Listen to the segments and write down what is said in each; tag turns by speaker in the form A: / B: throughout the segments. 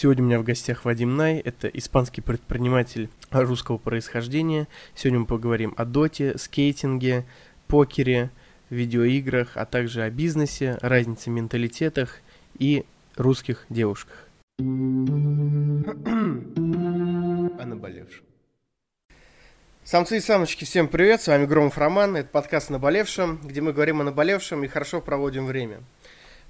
A: Сегодня у меня в гостях Вадим Най, это испанский предприниматель русского происхождения. Сегодня мы поговорим о доте, скейтинге, покере, видеоиграх, а также о бизнесе, разнице в менталитетах и русских девушках. О наболевшем. Самцы и самочки, всем привет, с вами Громов Роман, это подкаст «Наболевшем», где мы говорим о наболевшем и хорошо проводим время.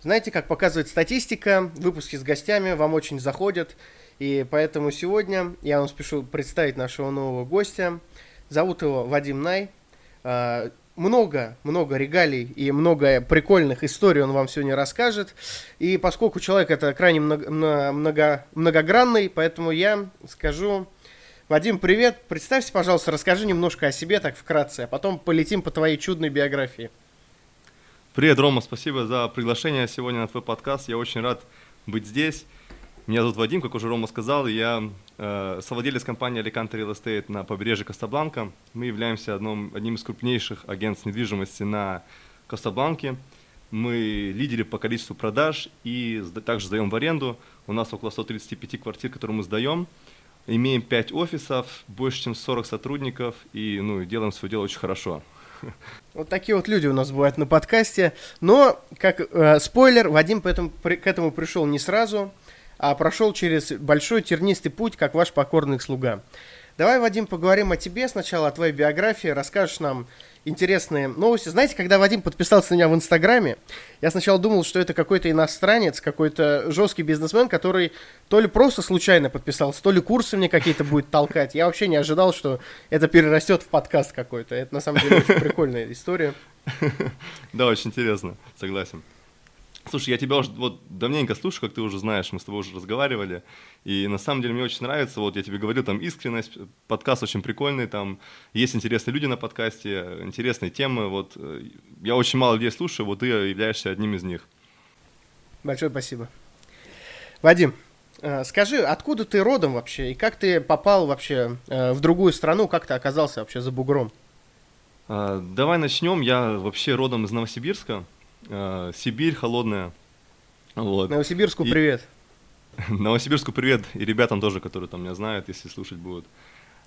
A: Знаете, как показывает статистика, выпуски с гостями вам очень заходят, и поэтому сегодня я вам спешу представить нашего нового гостя. Зовут его Вадим Най. А, много, много регалий и много прикольных историй он вам сегодня расскажет. И поскольку человек это крайне много, много, многогранный, поэтому я скажу Вадим, привет. Представься, пожалуйста, расскажи немножко о себе так вкратце, а потом полетим по твоей чудной биографии.
B: Привет, Рома, спасибо за приглашение сегодня на твой подкаст. Я очень рад быть здесь. Меня зовут Вадим, как уже Рома сказал, я э, совладелец компании Alicante Real Estate на побережье Кастабланка. Мы являемся одном, одним из крупнейших агентств недвижимости на Кастабланке. Мы лидеры по количеству продаж и также сдаем в аренду. У нас около 135 квартир, которые мы сдаем. Имеем 5 офисов, больше чем 40 сотрудников и ну, делаем свое дело очень хорошо.
A: Вот такие вот люди у нас бывают на подкасте. Но, как э, спойлер, Вадим поэтому, при, к этому пришел не сразу, а прошел через большой тернистый путь, как ваш покорный слуга. Давай, Вадим, поговорим о тебе сначала, о твоей биографии, расскажешь нам интересные новости. Знаете, когда Вадим подписался на меня в Инстаграме, я сначала думал, что это какой-то иностранец, какой-то жесткий бизнесмен, который то ли просто случайно подписался, то ли курсы мне какие-то будет толкать. Я вообще не ожидал, что это перерастет в подкаст какой-то. Это на самом деле очень прикольная история.
B: Да, очень интересно, согласен. Слушай, я тебя уже вот давненько слушаю, как ты уже знаешь, мы с тобой уже разговаривали, и на самом деле мне очень нравится, вот я тебе говорю, там искренность, подкаст очень прикольный, там есть интересные люди на подкасте, интересные темы, вот э, я очень мало людей слушаю, вот ты являешься одним из них.
A: Большое спасибо. Вадим, э, скажи, откуда ты родом вообще, и как ты попал вообще э, в другую страну, как ты оказался вообще за бугром?
B: А, давай начнем, я вообще родом из Новосибирска, э, Сибирь холодная.
A: Вот. Новосибирску и... привет.
B: Новосибирску привет и ребятам тоже, которые там меня знают, если слушать будут.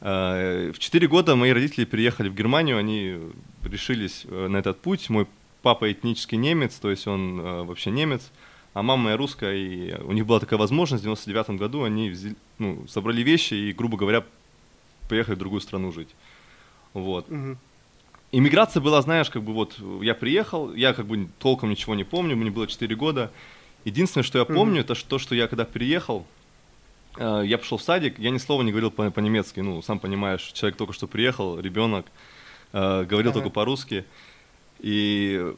B: Э, в четыре года мои родители переехали в Германию, они решились э, на этот путь. Мой папа этнический немец, то есть он э, вообще немец, а мама моя русская, и у них была такая возможность, в 99 году они взяли, ну, собрали вещи и, грубо говоря, поехали в другую страну жить. Вот. Угу иммиграция была, знаешь, как бы вот я приехал, я как бы толком ничего не помню, мне было 4 года. Единственное, что я помню, mm-hmm. это то, что я когда приехал, э, я пошел в садик, я ни слова не говорил по- по-немецки, ну, сам понимаешь, человек только что приехал, ребенок, э, говорил uh-huh. только по-русски. И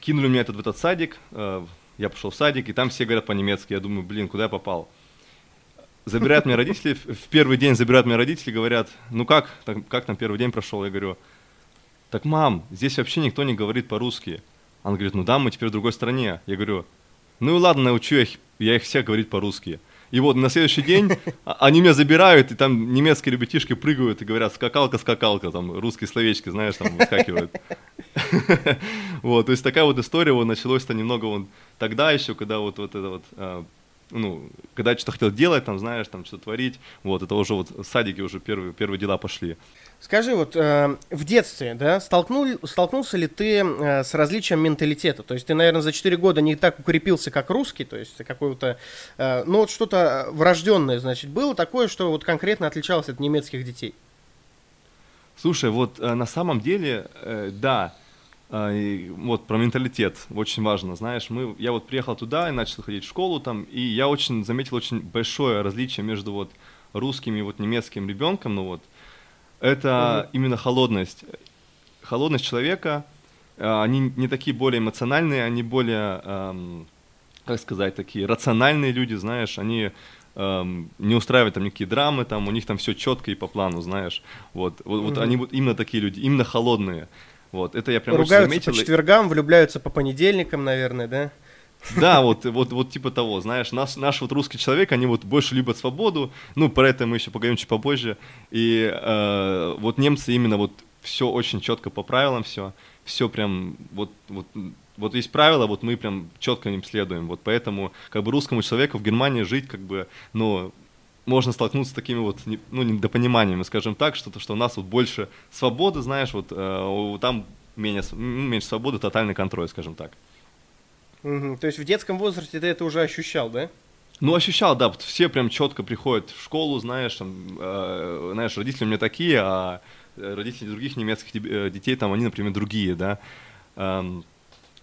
B: кинули меня этот, в этот садик, э, я пошел в садик, и там все говорят по-немецки. Я думаю, блин, куда я попал? Забирают меня родители, в первый день забирают меня родители, говорят, ну как, как там первый день прошел? Я говорю, так, мам, здесь вообще никто не говорит по-русски. Она говорит, ну да, мы теперь в другой стране. Я говорю, ну и ладно, научу я их, я их всех говорить по-русски. И вот на следующий день они меня забирают, и там немецкие ребятишки прыгают и говорят скакалка, скакалка, там русские словечки, знаешь, там выскакивают. Вот, то есть такая вот история вот началось-то немного вот тогда еще, когда вот, вот это вот а, ну, когда я что-то хотел делать, там, знаешь, там, что-то творить, вот, это уже вот в садике уже первые, первые дела пошли.
A: Скажи, вот э, в детстве, да, столкнул, столкнулся ли ты э, с различием менталитета? То есть ты, наверное, за 4 года не так укрепился, как русский, то есть какой-то, э, ну вот что-то врожденное, значит, было такое, что вот конкретно отличалось от немецких детей?
B: Слушай, вот э, на самом деле, э, да, э, вот про менталитет очень важно, знаешь, мы, я вот приехал туда и начал ходить в школу там, и я очень заметил очень большое различие между вот русским и вот немецким ребенком, ну вот, это угу. именно холодность. Холодность человека, э, они не такие более эмоциональные, они более, эм, как сказать, такие рациональные люди, знаешь, они эм, не устраивают там никакие драмы, там у них там все четко и по плану, знаешь. Вот, вот, угу. вот они вот именно такие люди, именно холодные. Вот, это я прям
A: Ругаются очень заметил. по четвергам, влюбляются по понедельникам, наверное, да?
B: Да, вот, вот, вот типа того, знаешь, наш, наш вот русский человек, они вот больше любят свободу, ну, про это мы еще поговорим чуть попозже, и э, вот немцы именно вот все очень четко по правилам, все, все прям вот, вот вот есть правила, вот мы прям четко им следуем. Вот поэтому как бы русскому человеку в Германии жить как бы, ну, можно столкнуться с такими вот, ну, недопониманиями, скажем так, что, то, что у нас вот больше свободы, знаешь, вот э, там менее, меньше свободы, тотальный контроль, скажем так.
A: Угу. То есть в детском возрасте ты это уже ощущал, да?
B: Ну, ощущал, да, все прям четко приходят в школу, знаешь, там, э, знаешь, родители у меня такие, а родители других немецких э, детей, там, они, например, другие, да. Эм,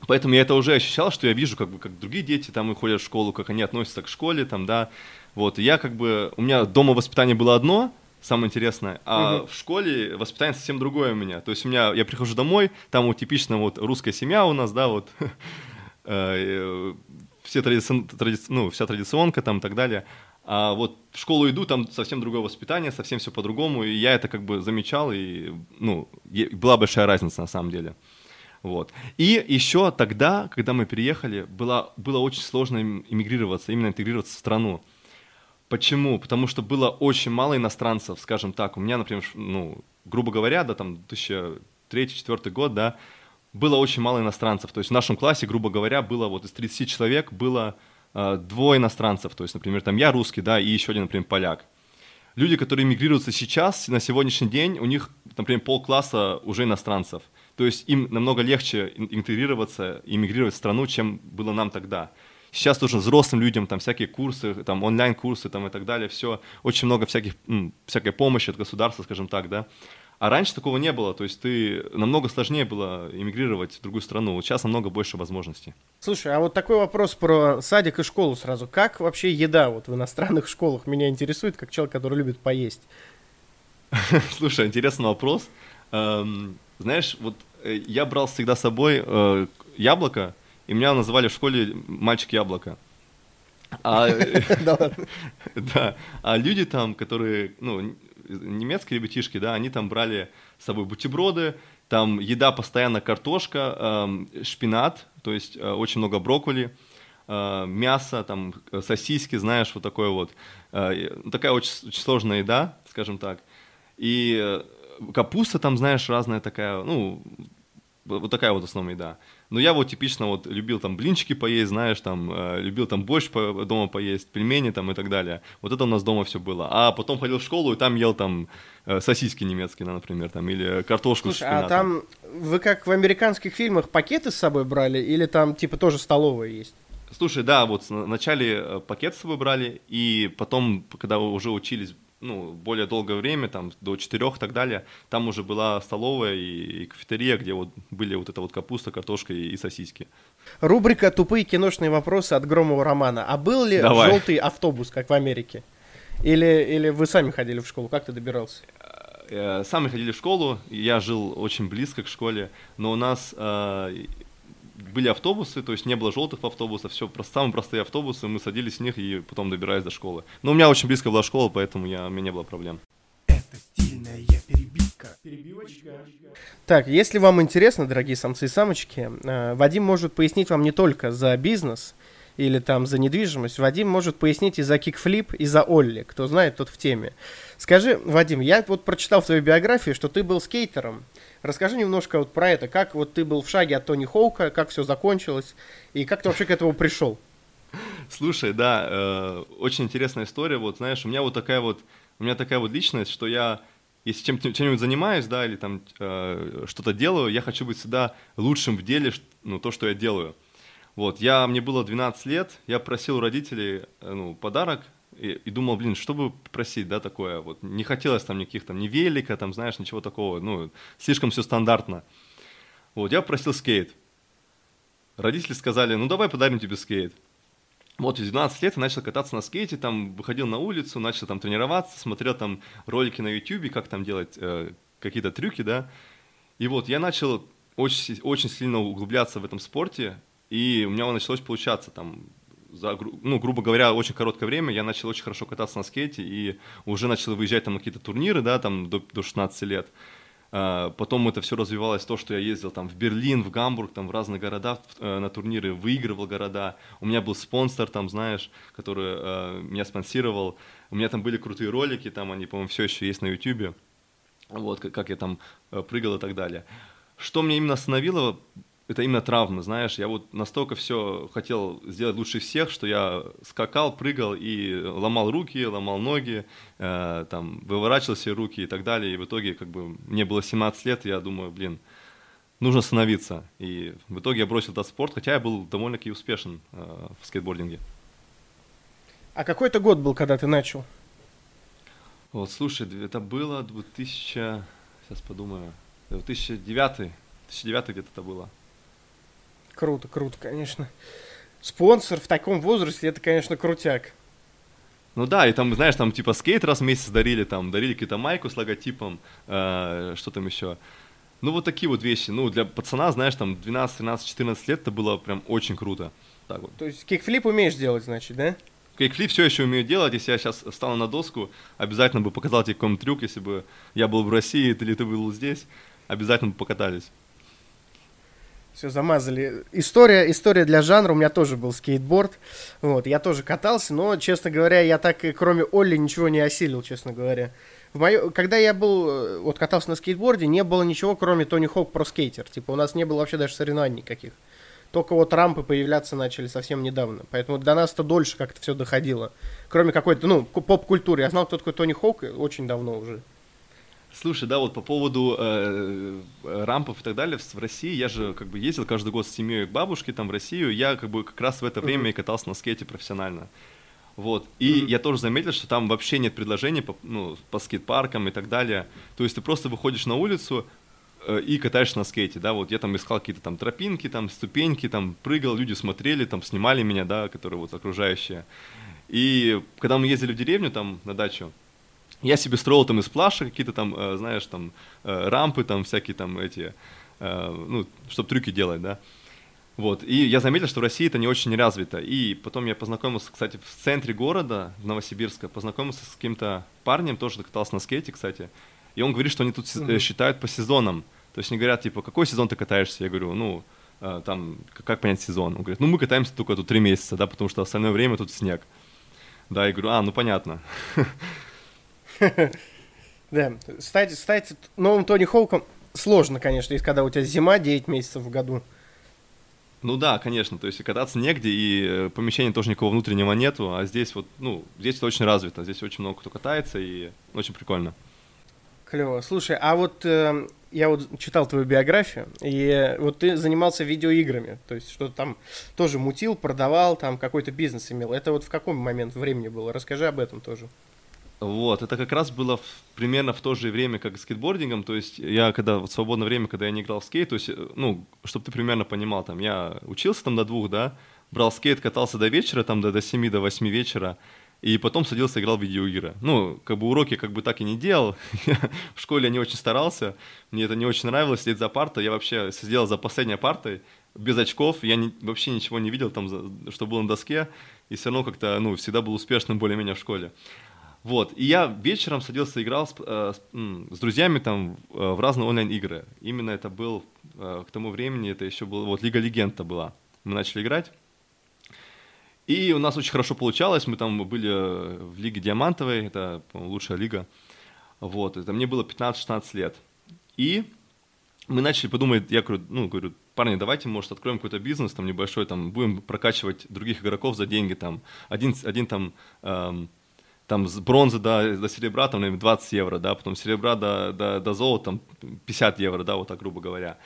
B: поэтому я это уже ощущал, что я вижу, как бы, как другие дети там ходят в школу, как они относятся к школе, там, да. Вот, и я как бы, у меня дома воспитание было одно, самое интересное. А угу. в школе воспитание совсем другое у меня. То есть у меня, я прихожу домой, там вот типично вот русская семья у нас, да, вот э, все тради... Тради... ну, вся традиционка там и так далее. А вот в школу иду, там совсем другое воспитание, совсем все по-другому, и я это как бы замечал, и, ну, была большая разница на самом деле. Вот. И еще тогда, когда мы переехали, было, было очень сложно иммигрироваться, именно интегрироваться в страну. Почему? Потому что было очень мало иностранцев, скажем так. У меня, например, ну, грубо говоря, да, там 2003-2004 год, да, было очень мало иностранцев. То есть в нашем классе, грубо говоря, было вот из 30 человек было э, двое иностранцев. То есть, например, там я русский, да, и еще один, например, поляк. Люди, которые мигрируются сейчас, на сегодняшний день, у них, например, полкласса уже иностранцев. То есть им намного легче интегрироваться и мигрировать в страну, чем было нам тогда. Сейчас тоже взрослым людям там всякие курсы, там онлайн-курсы там и так далее, все, очень много всяких, всякой помощи от государства, скажем так, да. А раньше такого не было, то есть ты намного сложнее было эмигрировать в другую страну. Вот сейчас намного больше возможностей.
A: Слушай, а вот такой вопрос про садик и школу сразу. Как вообще еда вот в иностранных школах меня интересует, как человек, который любит поесть?
B: Слушай, интересный вопрос. Эм, знаешь, вот э, я брал всегда с собой э, яблоко, и меня называли в школе мальчик яблоко. А, да, а люди там, которые, ну, немецкие ребятишки, да, они там брали с собой бутерброды, там еда постоянно картошка, э, шпинат, то есть э, очень много брокколи, э, мясо, там сосиски, знаешь, вот такое вот. Э, такая очень, очень сложная еда, скажем так. И э, капуста там, знаешь, разная такая, ну, вот такая вот основная еда. Но я вот типично вот любил там блинчики поесть, знаешь, там, э, любил там борщ по, дома поесть, пельмени там и так далее. Вот это у нас дома все было. А потом ходил в школу и там ел там э, сосиски немецкие, например, там, или картошку
A: Слушай, с шпинатом. а там вы как в американских фильмах пакеты с собой брали или там типа тоже столовая есть?
B: Слушай, да, вот вначале э, пакет с собой брали, и потом, когда уже учились ну, более долгое время, там, до четырех и так далее, там уже была столовая и, и кафетерия, где вот были вот эта вот капуста, картошка и, и сосиски.
A: Рубрика «Тупые киношные вопросы» от Громова Романа. А был ли Давай. желтый автобус, как в Америке? Или, или вы сами ходили в школу? Как ты добирался?
B: Э, сами ходили в школу, я жил очень близко к школе, но у нас э, были автобусы, то есть не было желтых автобусов, все просто самые простые автобусы, мы садились в них и потом добирались до школы. Но у меня очень близко была школа, поэтому я, у меня не было проблем. Это стильная
A: перебивка. Перебивочка. Так, если вам интересно, дорогие самцы и самочки, э, Вадим может пояснить вам не только за бизнес или там за недвижимость, Вадим может пояснить и за кикфлип, и за Олли, кто знает, тот в теме. Скажи, Вадим, я вот прочитал в твоей биографии, что ты был скейтером, Расскажи немножко вот про это, как вот ты был в шаге от Тони Хоука, как все закончилось, и как ты вообще к этому пришел?
B: Слушай, да, э, очень интересная история. Вот, знаешь, у меня вот такая вот, у меня такая вот личность, что я, если чем, чем-нибудь занимаюсь, да, или там э, что-то делаю, я хочу быть всегда лучшим в деле, ну, то, что я делаю. Вот, я, мне было 12 лет, я просил у родителей, э, ну, подарок, и, и думал, блин, что бы просить, да, такое, вот, не хотелось там никаких там, ни велика, там, знаешь, ничего такого, ну, слишком все стандартно. Вот, я просил скейт. Родители сказали, ну, давай подарим тебе скейт. Вот, в 12 лет я начал кататься на скейте, там, выходил на улицу, начал там тренироваться, смотрел там ролики на YouTube, как там делать э, какие-то трюки, да. И вот, я начал очень, очень сильно углубляться в этом спорте, и у меня началось получаться, там, за, ну, грубо говоря, очень короткое время я начал очень хорошо кататься на скейте и уже начал выезжать там какие-то турниры, да, там до, до 16 лет. А, потом это все развивалось то, что я ездил там в Берлин, в Гамбург, там в разные города э, на турниры, выигрывал города. У меня был спонсор там, знаешь, который э, меня спонсировал. У меня там были крутые ролики, там они, по-моему, все еще есть на YouTube. Вот, как, как я там э, прыгал и так далее. Что мне именно остановило? Это именно травмы, знаешь. Я вот настолько все хотел сделать лучше всех, что я скакал, прыгал и ломал руки, ломал ноги, э, там, выворачивал себе руки и так далее. И в итоге, как бы, мне было 17 лет, и я думаю, блин, нужно остановиться. И в итоге я бросил этот спорт, хотя я был довольно-таки успешен э, в скейтбординге.
A: А какой это год был, когда ты начал?
B: Вот, слушай, это было 2000, сейчас подумаю, 2009, 2009 где-то это было.
A: Круто, круто, конечно. Спонсор в таком возрасте, это, конечно, крутяк.
B: Ну да, и там, знаешь, там типа скейт раз в месяц дарили, там дарили какую-то майку с логотипом, э, что там еще. Ну вот такие вот вещи. Ну для пацана, знаешь, там 12, 13, 14 лет это было прям очень круто. Так вот.
A: То есть кикфлип умеешь делать, значит, да?
B: Кейкфлип все еще умею делать. Если я сейчас встану на доску, обязательно бы показал тебе какой-нибудь трюк, если бы я был в России или ты был здесь, обязательно бы покатались.
A: Все, замазали. История, история для жанра. У меня тоже был скейтборд. Вот, я тоже катался, но, честно говоря, я так, кроме Олли, ничего не осилил, честно говоря. В моё... Когда я был, э, вот катался на скейтборде, не было ничего, кроме Тони Хок про скейтер. Типа, у нас не было вообще даже соревнований никаких. Только вот рампы появляться начали совсем недавно. Поэтому до нас-то дольше как-то все доходило. Кроме какой-то, ну, поп-культуры. Я знал, кто такой Тони Хок очень давно уже.
B: Слушай, да, вот по поводу э, рампов и так далее в России, я же как бы ездил каждый год с семьей к бабушке там в Россию, я как бы как раз в это время mm-hmm. и катался на скейте профессионально. Вот. И mm-hmm. я тоже заметил, что там вообще нет предложений по, ну, по скейт-паркам и так далее. То есть ты просто выходишь на улицу э, и катаешься на скейте, да, вот я там искал какие-то там тропинки, там ступеньки, там прыгал, люди смотрели, там снимали меня, да, которые вот окружающие. И когда мы ездили в деревню там на дачу, я себе строил там из плаша какие-то там, э, знаешь, там э, рампы, там всякие там эти, э, ну, чтобы трюки делать, да. Вот, и я заметил, что в России это не очень развито. И потом я познакомился, кстати, в центре города, в Новосибирске, познакомился с каким-то парнем, тоже катался на скейте, кстати. И он говорит, что они тут mm-hmm. считают по сезонам. То есть они говорят, типа, какой сезон ты катаешься? Я говорю, ну, там, как понять сезон? Он говорит, ну, мы катаемся только тут три месяца, да, потому что остальное время тут снег. Да, я говорю, а, ну, понятно.
A: Да, стать, стать новым Тони Хоуком сложно, конечно, если когда у тебя зима 9 месяцев в году.
B: Ну да, конечно, то есть кататься негде, и э, помещения тоже никакого внутреннего нету, а здесь вот, ну, здесь это очень развито, здесь очень много кто катается, и очень прикольно.
A: Клево. Слушай, а вот э, я вот читал твою биографию, и вот ты занимался видеоиграми, то есть что-то там тоже мутил, продавал, там какой-то бизнес имел. Это вот в каком момент времени было? Расскажи об этом тоже.
B: Вот, это как раз было в, примерно в то же время, как и скейтбордингом, то есть я когда, в свободное время, когда я не играл в скейт, то есть, э, ну, чтобы ты примерно понимал, там, я учился там до двух, да, брал скейт, катался до вечера, там, до, до 7, до 8 вечера, и потом садился, играл в видеоигры. Ну, как бы уроки как бы так и не делал, в школе я не очень старался, мне это не очень нравилось, сидеть за партой, я вообще сидел за последней партой, без очков, я не, вообще ничего не видел там, что было на доске, и все равно как-то, ну, всегда был успешным более-менее в школе. Вот, и я вечером садился, играл с, э, с, с друзьями там э, в разные онлайн-игры. Именно это был, э, к тому времени, это еще был, вот Лига Легенд была. Мы начали играть. И у нас очень хорошо получалось, мы там были в Лиге Диамантовой, это, лучшая лига. Вот, это мне было 15-16 лет. И мы начали подумать, я говорю, ну, говорю, парни, давайте, может, откроем какой-то бизнес там небольшой, там, будем прокачивать других игроков за деньги, там, один, один там, эм, там с бронзы до, до серебра, там, наверное, 20 евро, да, потом серебра до, до, до золота, там, 50 евро, да, вот так, грубо говоря.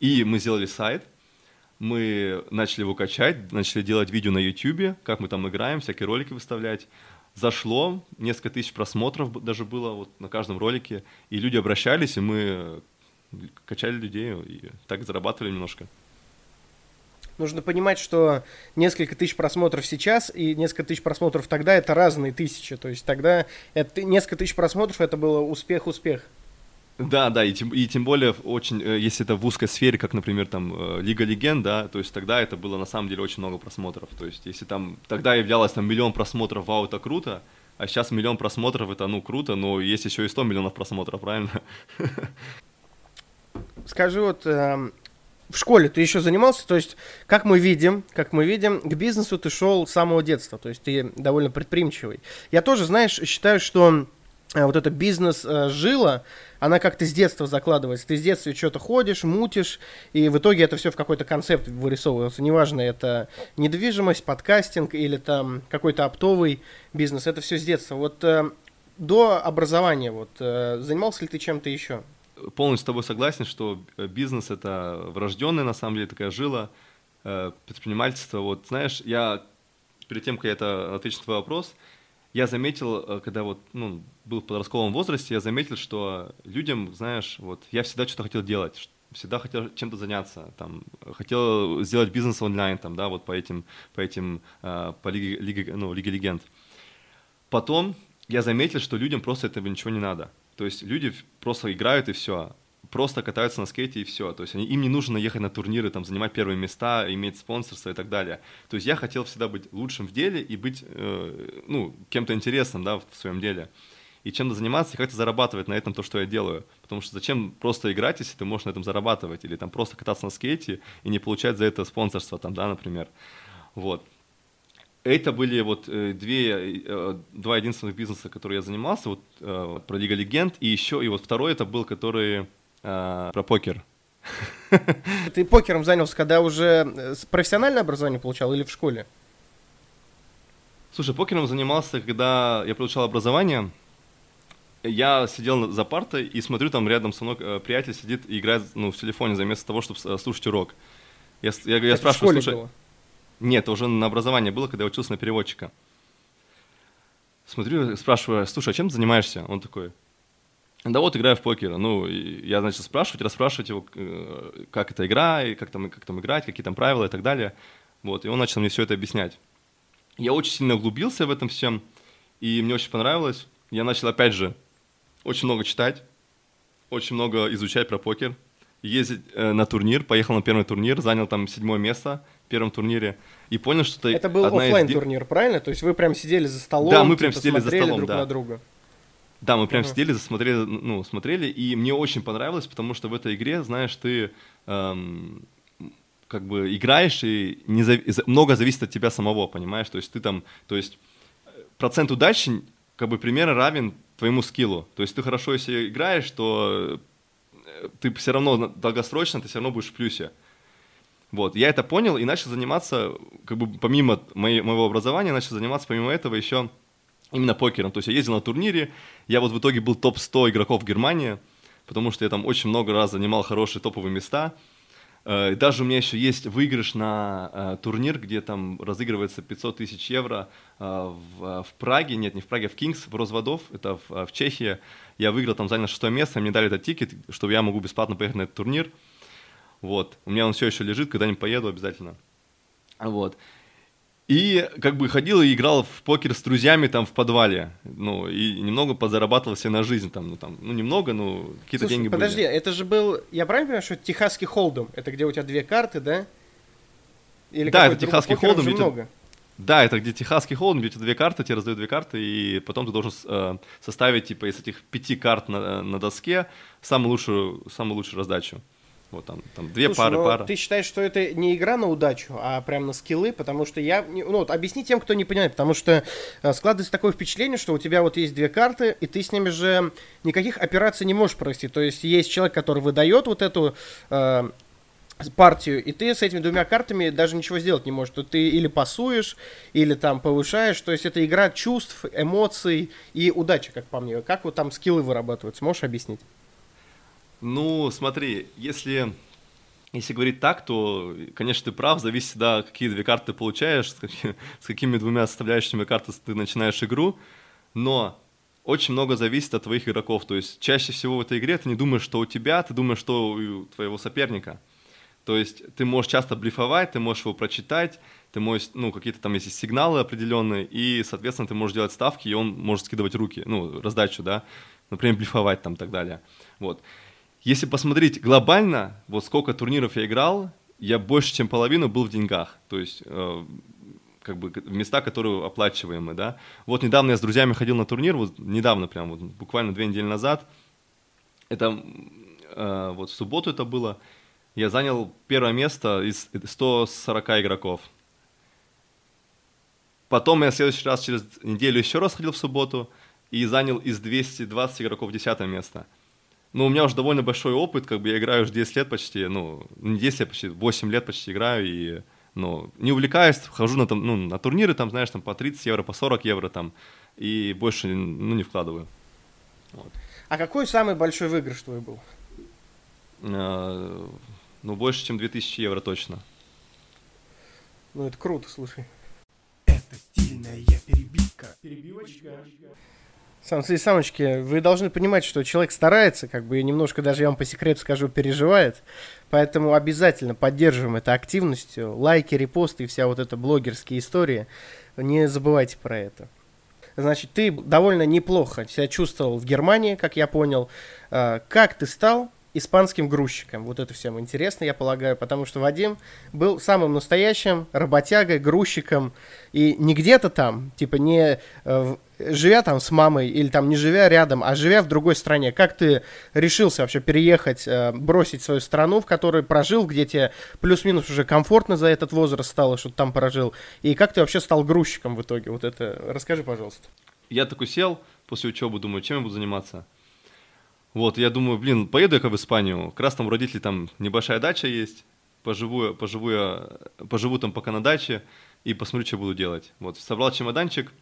B: И мы сделали сайт, мы начали его качать, начали делать видео на YouTube, как мы там играем, всякие ролики выставлять. Зашло, несколько тысяч просмотров даже было вот на каждом ролике, и люди обращались, и мы качали людей, и так зарабатывали немножко
A: нужно понимать, что несколько тысяч просмотров сейчас и несколько тысяч просмотров тогда это разные тысячи. То есть тогда это, несколько тысяч просмотров это было успех-успех.
B: Да, да, и тем, и тем более очень, э, если это в узкой сфере, как, например, там э, Лига Легенд, да, то есть тогда это было на самом деле очень много просмотров. То есть если там тогда являлось там миллион просмотров, вау, это круто, а сейчас миллион просмотров это ну круто, но есть еще и 100 миллионов просмотров, правильно?
A: Скажи вот, эм, в школе ты еще занимался, то есть, как мы видим, как мы видим, к бизнесу ты шел с самого детства, то есть ты довольно предприимчивый. Я тоже, знаешь, считаю, что э, вот эта бизнес-жила, она как-то с детства закладывается. Ты с детства что-то ходишь, мутишь, и в итоге это все в какой-то концепт вырисовывается. Неважно, это недвижимость, подкастинг или там какой-то оптовый бизнес. Это все с детства. Вот э, до образования вот э, занимался ли ты чем-то еще?
B: Полностью с тобой согласен, что бизнес это врожденная на самом деле такая жила, э, предпринимательство. Вот знаешь, я перед тем, как я это отвечу на твой вопрос, я заметил, э, когда вот, ну, был в подростковом возрасте, я заметил, что людям, знаешь, вот, я всегда что-то хотел делать, всегда хотел чем-то заняться, там, хотел сделать бизнес онлайн, там, да, вот по этим, по этим, э, по лиге, лиге, ну, лиге легенд. Потом я заметил, что людям просто этого ничего не надо. То есть люди просто играют и все просто катаются на скейте и все. То есть они, им не нужно ехать на турниры, там, занимать первые места, иметь спонсорство и так далее. То есть я хотел всегда быть лучшим в деле и быть, э, ну, кем-то интересным, да, в своем деле. И чем-то заниматься, и как-то зарабатывать на этом то, что я делаю. Потому что зачем просто играть, если ты можешь на этом зарабатывать? Или там просто кататься на скейте и не получать за это спонсорство, там, да, например. Вот. Это были вот э, две, э, два единственных бизнеса, которые я занимался, вот э, про Лига Легенд, и еще, и вот второй это был, который про покер.
A: Ты покером занялся, когда уже профессиональное образование получал или в школе?
B: Слушай, покером занимался, когда я получал образование. Я сидел за партой и смотрю, там рядом со мной приятель сидит и играет ну, в телефоне вместо того, чтобы слушать урок. Я, я, я спрашиваю, слушай...
A: было?
B: Нет, уже на образование было, когда я учился на переводчика. Смотрю, спрашиваю, слушай, а чем ты занимаешься? Он такой, да вот играю в покер. Ну, я, значит, спрашивать, расспрашивать его, э, как эта игра, и как там, как там играть, какие там правила и так далее. Вот, и он начал мне все это объяснять. Я очень сильно углубился в этом всем, и мне очень понравилось. Я начал, опять же, очень много читать, очень много изучать про покер, ездить э, на турнир, поехал на первый турнир, занял там седьмое место первом турнире, и понял, что
A: это... Это был офлайн турнир, правильно? То есть вы прям сидели за столом,
B: да, мы прям сидели за столом,
A: друг
B: да.
A: на друга.
B: Да, мы прям
A: Ага.
B: сидели, засмотрели, ну, смотрели, и мне очень понравилось, потому что в этой игре, знаешь, ты эм, как бы играешь, и не зави- за- много зависит от тебя самого, понимаешь? То есть ты там, то есть э, процент удачи как бы примерно равен твоему скиллу. То есть ты хорошо, если играешь, то э, ты все равно долгосрочно, ты все равно будешь в плюсе. Вот, я это понял и начал заниматься, как бы помимо моей, моего образования, начал заниматься помимо этого еще именно покером. То есть я ездил на турнире, я вот в итоге был топ-100 игроков Германии, потому что я там очень много раз занимал хорошие топовые места. Э, и Даже у меня еще есть выигрыш на э, турнир, где там разыгрывается 500 тысяч евро э, в, в Праге, нет, не в Праге, а в Кингс, в Розводов, это в, в Чехии. Я выиграл, там занял шестое место, мне дали этот тикет, чтобы я могу бесплатно поехать на этот турнир. Вот, у меня он все еще лежит, когда-нибудь поеду обязательно. Вот. И как бы ходил и играл в покер с друзьями там в подвале, ну, и немного подзарабатывал себе на жизнь там, ну, там, ну, немного, ну, какие-то
A: Слушай,
B: деньги
A: подожди,
B: были.
A: это же был, я правильно понимаю, что техасский холдом? Это где у тебя две карты, да? Или
B: Да, это техасский холдом, где-то-
A: много.
B: Да, это где техасский холдинг, где у тебя две карты, тебе раздают две карты, и потом ты должен э, составить, типа, из этих пяти карт на, на доске самую лучшую, самую лучшую раздачу. Вот там, там две
A: Слушай,
B: пары,
A: но
B: пара.
A: ты считаешь, что это не игра на удачу, а прям на скиллы? Потому что я... Ну, вот объясни тем, кто не понимает. Потому что э, складывается такое впечатление, что у тебя вот есть две карты, и ты с ними же никаких операций не можешь провести. То есть есть человек, который выдает вот эту э, партию, и ты с этими двумя картами даже ничего сделать не можешь. То ты или пасуешь, или там повышаешь. То есть это игра чувств, эмоций и удачи, как по мне. Как вот там скиллы вырабатываются? Можешь объяснить?
B: Ну, смотри, если, если говорить так, то, конечно, ты прав, зависит, да, какие две карты ты получаешь, с, каки- с какими двумя составляющими карты ты начинаешь игру, но очень много зависит от твоих игроков, то есть чаще всего в этой игре ты не думаешь, что у тебя, ты думаешь, что у твоего соперника. То есть ты можешь часто блефовать, ты можешь его прочитать, ты можешь, ну, какие-то там есть сигналы определенные, и, соответственно, ты можешь делать ставки, и он может скидывать руки, ну, раздачу, да, например, блефовать там и так далее. Вот. Если посмотреть глобально, вот сколько турниров я играл, я больше, чем половину был в деньгах. То есть, э, как бы места, которые оплачиваемые, да. Вот недавно я с друзьями ходил на турнир, вот недавно прям, вот буквально две недели назад. Это э, вот в субботу это было. Я занял первое место из 140 игроков. Потом я в следующий раз через неделю еще раз ходил в субботу. и занял из 220 игроков 10 место. Ну, у меня уже довольно большой опыт, как бы я играю уже 10 лет почти, ну, не 10 лет, почти 8 лет почти играю, и, ну, не увлекаюсь, хожу на, там, ну, на турниры, там, знаешь, там по 30 евро, по 40 евро, там, и больше, ну, не вкладываю.
A: Вот. А какой самый большой выигрыш твой был?
B: А, ну, больше, чем 2000 евро точно.
A: Ну, это круто, слушай. Это стильная перебивка. Перебивочка. Самцы и самочки, вы должны понимать, что человек старается, как бы, и немножко даже, я вам по секрету скажу, переживает. Поэтому обязательно поддерживаем это активностью. Лайки, репосты и вся вот эта блогерские истории. Не забывайте про это. Значит, ты довольно неплохо себя чувствовал в Германии, как я понял. А, как ты стал испанским грузчиком. Вот это всем интересно, я полагаю, потому что Вадим был самым настоящим работягой, грузчиком, и не где-то там, типа не э, живя там с мамой или там не живя рядом, а живя в другой стране. Как ты решился вообще переехать, э, бросить свою страну, в которой прожил, где тебе плюс-минус уже комфортно за этот возраст стало, что ты там прожил, и как ты вообще стал грузчиком в итоге? Вот это расскажи, пожалуйста.
B: Я такой сел после учебы, думаю, чем я буду заниматься? Вот, я думаю, блин, поеду я в Испанию, как раз там у родителей там небольшая дача есть, поживу, поживу, я, поживу там пока на даче и посмотрю, что буду делать. Вот, собрал чемоданчик,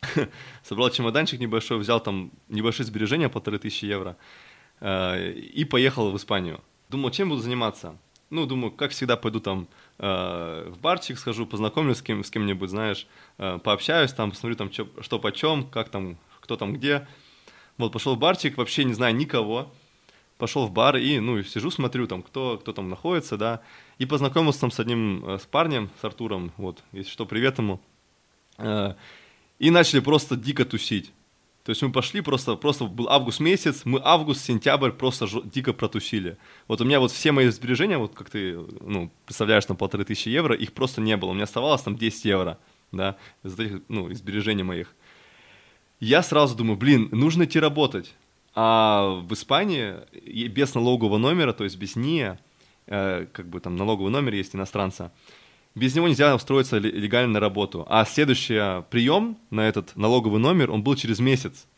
B: собрал чемоданчик небольшой, взял там небольшие сбережения, полторы тысячи евро, э, и поехал в Испанию. Думал, чем буду заниматься? Ну, думаю, как всегда, пойду там э, в барчик схожу, познакомлюсь с, кем, с кем-нибудь, знаешь, э, пообщаюсь там, посмотрю там, чё, что почем, как там, кто там где. Вот, пошел в барчик, вообще не знаю никого. Пошел в бар и, ну, сижу, смотрю, там, кто, кто там находится, да. И познакомился там с одним, э, с парнем, с Артуром, вот, если что, привет ему. Э, и начали просто дико тусить. То есть мы пошли, просто, просто был август месяц, мы август, сентябрь просто жё, дико протусили. Вот у меня вот все мои сбережения, вот как ты, ну, представляешь, там полторы тысячи евро, их просто не было. У меня оставалось там 10 евро, да, из этих, ну, из сбережений моих я сразу думаю, блин, нужно идти работать. А в Испании без налогового номера, то есть без НИА, э, как бы там налоговый номер есть иностранца, без него нельзя устроиться легально на работу. А следующий прием на этот налоговый номер, он был через месяц.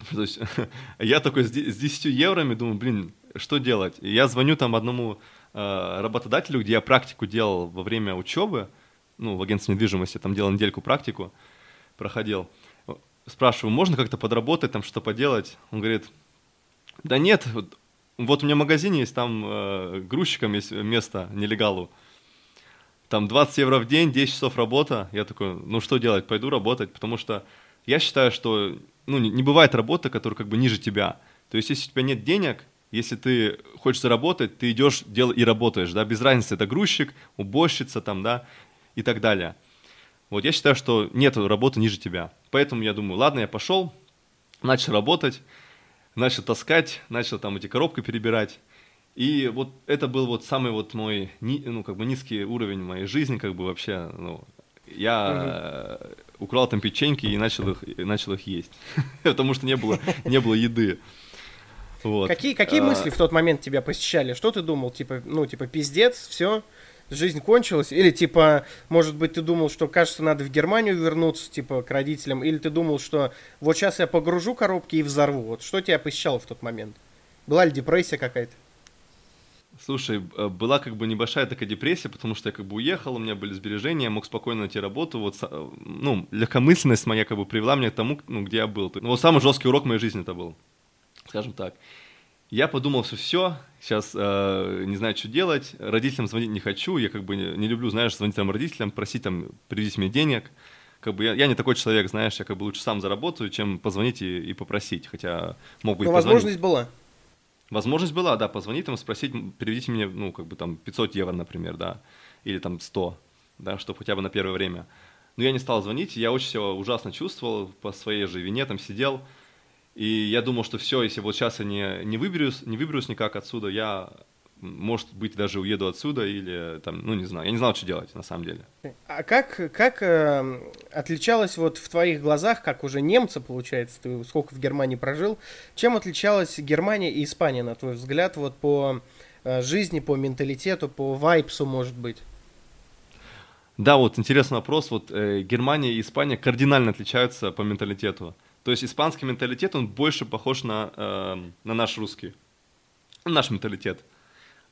B: То есть я такой с 10 евроми думаю, блин, что делать? И я звоню там одному э, работодателю, где я практику делал во время учебы, ну, в агентстве недвижимости, там делал недельку практику, проходил спрашиваю, можно как-то подработать, там что поделать? Он говорит, да нет, вот, вот у меня магазин есть, там э, грузчиком есть место нелегалу. Там 20 евро в день, 10 часов работа. Я такой, ну что делать, пойду работать, потому что я считаю, что ну, не, не бывает работы, которая как бы ниже тебя. То есть, если у тебя нет денег, если ты хочешь заработать, ты идешь дел и работаешь, да, без разницы, это грузчик, уборщица там, да, и так далее. Вот я считаю, что нет работы ниже тебя. Поэтому я думаю, ладно, я пошел, начал работать, начал таскать, начал там эти коробки перебирать. И вот это был вот самый вот мой, ну, как бы низкий уровень моей жизни, как бы вообще, ну, я угу. украл там печеньки и начал их, начал их есть, потому что не было, не было еды.
A: Вот. Какие, какие а... мысли в тот момент тебя посещали? Что ты думал? Типа, ну, типа, пиздец, все, жизнь кончилась? Или, типа, может быть, ты думал, что, кажется, надо в Германию вернуться, типа, к родителям? Или ты думал, что вот сейчас я погружу коробки и взорву? Вот что тебя посещало в тот момент? Была ли депрессия какая-то?
B: Слушай, э, была как бы небольшая такая депрессия, потому что я как бы уехал, у меня были сбережения, я мог спокойно найти работу. Вот, ну, легкомысленность моя как бы привела меня к тому, ну, где я был. Ну, вот самый жесткий урок моей жизни это был, скажем так. Я подумал, что все, сейчас э, не знаю, что делать, родителям звонить не хочу, я как бы не, не люблю, знаешь, звонить там родителям, просить там, привезти мне денег. Как бы я, я не такой человек, знаешь, я как бы лучше сам заработаю, чем позвонить и, и попросить, хотя мог бы
A: Но возможность была.
B: Возможность была, да, позвонить там, спросить, переведите мне, ну, как бы там 500 евро, например, да, или там 100, да, чтобы хотя бы на первое время. Но я не стал звонить, я очень себя ужасно чувствовал, по своей же вине там сидел, и я думал, что все, если вот сейчас я не, не, выберусь, не выберусь никак отсюда, я, может быть, даже уеду отсюда или там, ну не знаю, я не знал, что делать на самом деле.
A: А как, как э, отличалось вот в твоих глазах, как уже немца, получается, ты сколько в Германии прожил, чем отличалась Германия и Испания, на твой взгляд, вот по э, жизни, по менталитету, по вайпсу, может быть?
B: Да, вот интересный вопрос. Вот э, Германия и Испания кардинально отличаются по менталитету. То есть испанский менталитет, он больше похож на, э, на наш русский, наш менталитет.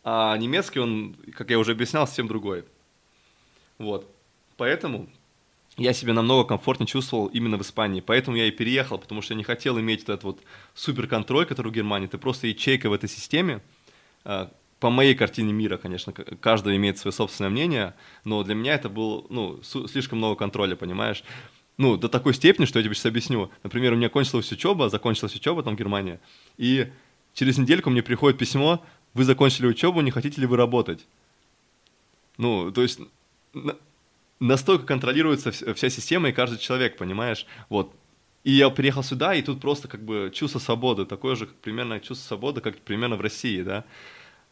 B: А немецкий, он, как я уже объяснял, совсем другой. Вот. Поэтому я себя намного комфортнее чувствовал именно в Испании. Поэтому я и переехал, потому что я не хотел иметь этот вот суперконтроль, который в Германии. Ты просто ячейка в этой системе. А, по моей картине мира, конечно, каждый имеет свое собственное мнение, но для меня это было, ну, слишком много контроля, понимаешь? Ну, до такой степени, что я тебе сейчас объясню. Например, у меня кончилась учеба, закончилась учеба там в Германии, и через недельку мне приходит письмо, вы закончили учебу, не хотите ли вы работать? Ну, то есть настолько контролируется вся система и каждый человек, понимаешь? Вот. И я приехал сюда, и тут просто как бы чувство свободы, такое же примерно чувство свободы, как примерно в России, да?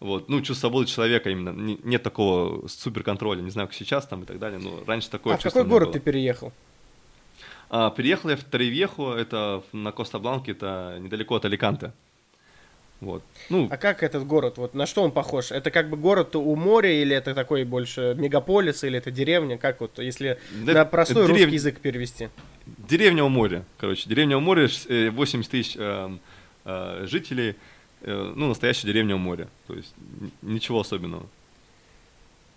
B: Вот, ну, чувство свободы человека именно. Нет такого суперконтроля, не знаю, как сейчас там и так далее, но раньше такое
A: А в какой город было. ты переехал?
B: А, переехал я в Торревьехо, это на Коста-Бланке, это недалеко от Аликанте. Вот.
A: Ну, а как этот город, вот на что он похож? Это как бы город у моря или это такой больше мегаполис или это деревня? Как вот, если да, на простой русский дерев... язык перевести?
B: Деревня у моря, короче. Деревня у моря, 80 э, тысяч э, э, жителей, э, ну, настоящая деревня у моря. То есть ничего особенного.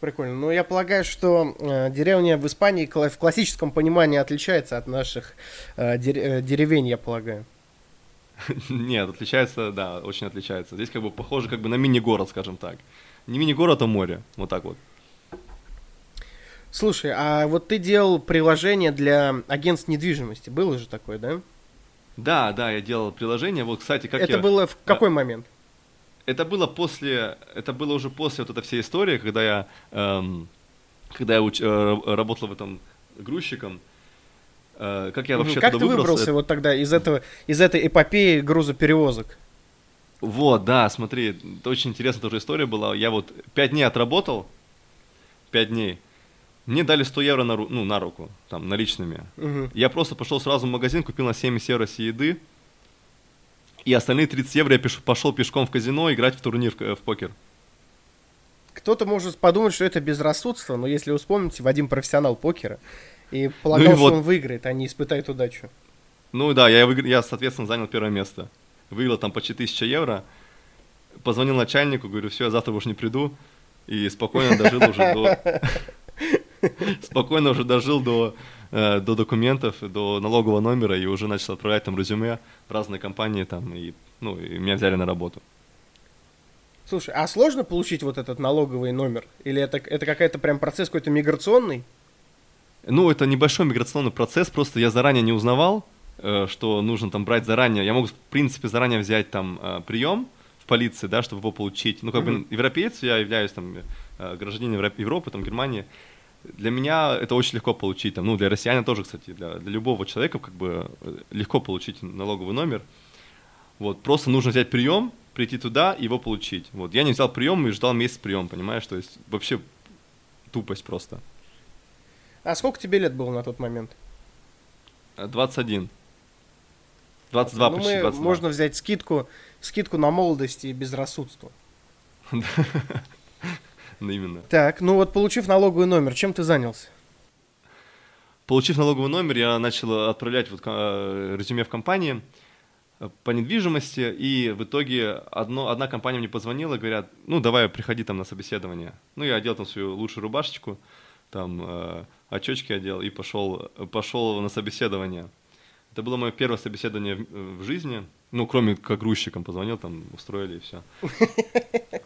A: Прикольно. Ну, я полагаю, что э, деревня в Испании в классическом понимании отличается от наших э, э деревень, я полагаю.
B: Нет, отличается, да, очень отличается. Здесь как бы похоже как бы на мини-город, скажем так. Не мини-город, а море, вот так вот.
A: Слушай, а вот ты делал приложение для агентств недвижимости, было же такое, да?
B: Да, да, я делал приложение. Вот, кстати, как
A: Это
B: я...
A: было в какой момент?
B: Это было после, это было уже после вот этой всей истории, когда я, эм, когда я уч, э, работал в этом грузчиком. Э, как я вообще
A: Как ты выбрался это... вот тогда из этого, из этой эпопеи грузоперевозок?
B: Вот, да, смотри, это очень интересная тоже история была. Я вот пять дней отработал, пять дней. Мне дали 100 евро на, ну, на руку, там, наличными. Угу. Я просто пошел сразу в магазин, купил на 70 евро еды, и остальные 30 евро я пеш, пошел пешком в казино играть в турнир в, в покер.
A: Кто-то может подумать, что это безрассудство, но если вы вспомните, Вадим профессионал покера. И полагал, ну и что вот... он выиграет, а не испытает удачу.
B: Ну да, я, выигр... я, соответственно, занял первое место. Выиграл там почти 1000 евро. Позвонил начальнику, говорю, все, я завтра больше не приду. И спокойно дожил уже до... Спокойно уже дожил до, э, до документов, до налогового номера и уже начал отправлять там резюме в разные компании там, и, ну, и меня взяли на работу.
A: Слушай, а сложно получить вот этот налоговый номер? Или это, это какая-то прям процесс какой-то миграционный?
B: Ну, это небольшой миграционный процесс, просто я заранее не узнавал, э, что нужно там брать заранее. Я могу, в принципе, заранее взять там э, прием в полиции, да, чтобы его получить. Ну, как mm-hmm. бы европеец, я являюсь там гражданином Европы, там, Германии. Для меня это очень легко получить, там, ну, для россиян тоже, кстати, для, для любого человека, как бы, легко получить налоговый номер. Вот, просто нужно взять прием, прийти туда и его получить. Вот, я не взял прием и ждал месяц прием, понимаешь, то есть вообще тупость просто.
A: А сколько тебе лет было на тот момент?
B: 21. 22 ну, почти, 22.
A: Можно взять скидку, скидку на молодость и безрассудство.
B: Именно.
A: Так, ну вот получив налоговый номер, чем ты занялся?
B: Получив налоговый номер, я начал отправлять вот э, резюме в компании э, по недвижимости, и в итоге одно, одна компания мне позвонила, говорят, ну, давай, приходи там на собеседование. Ну, я одел там свою лучшую рубашечку, там э, очечки одел и пошел, пошел на собеседование. Это было мое первое собеседование в, в жизни. Ну, кроме как грузчиком позвонил, там устроили и все.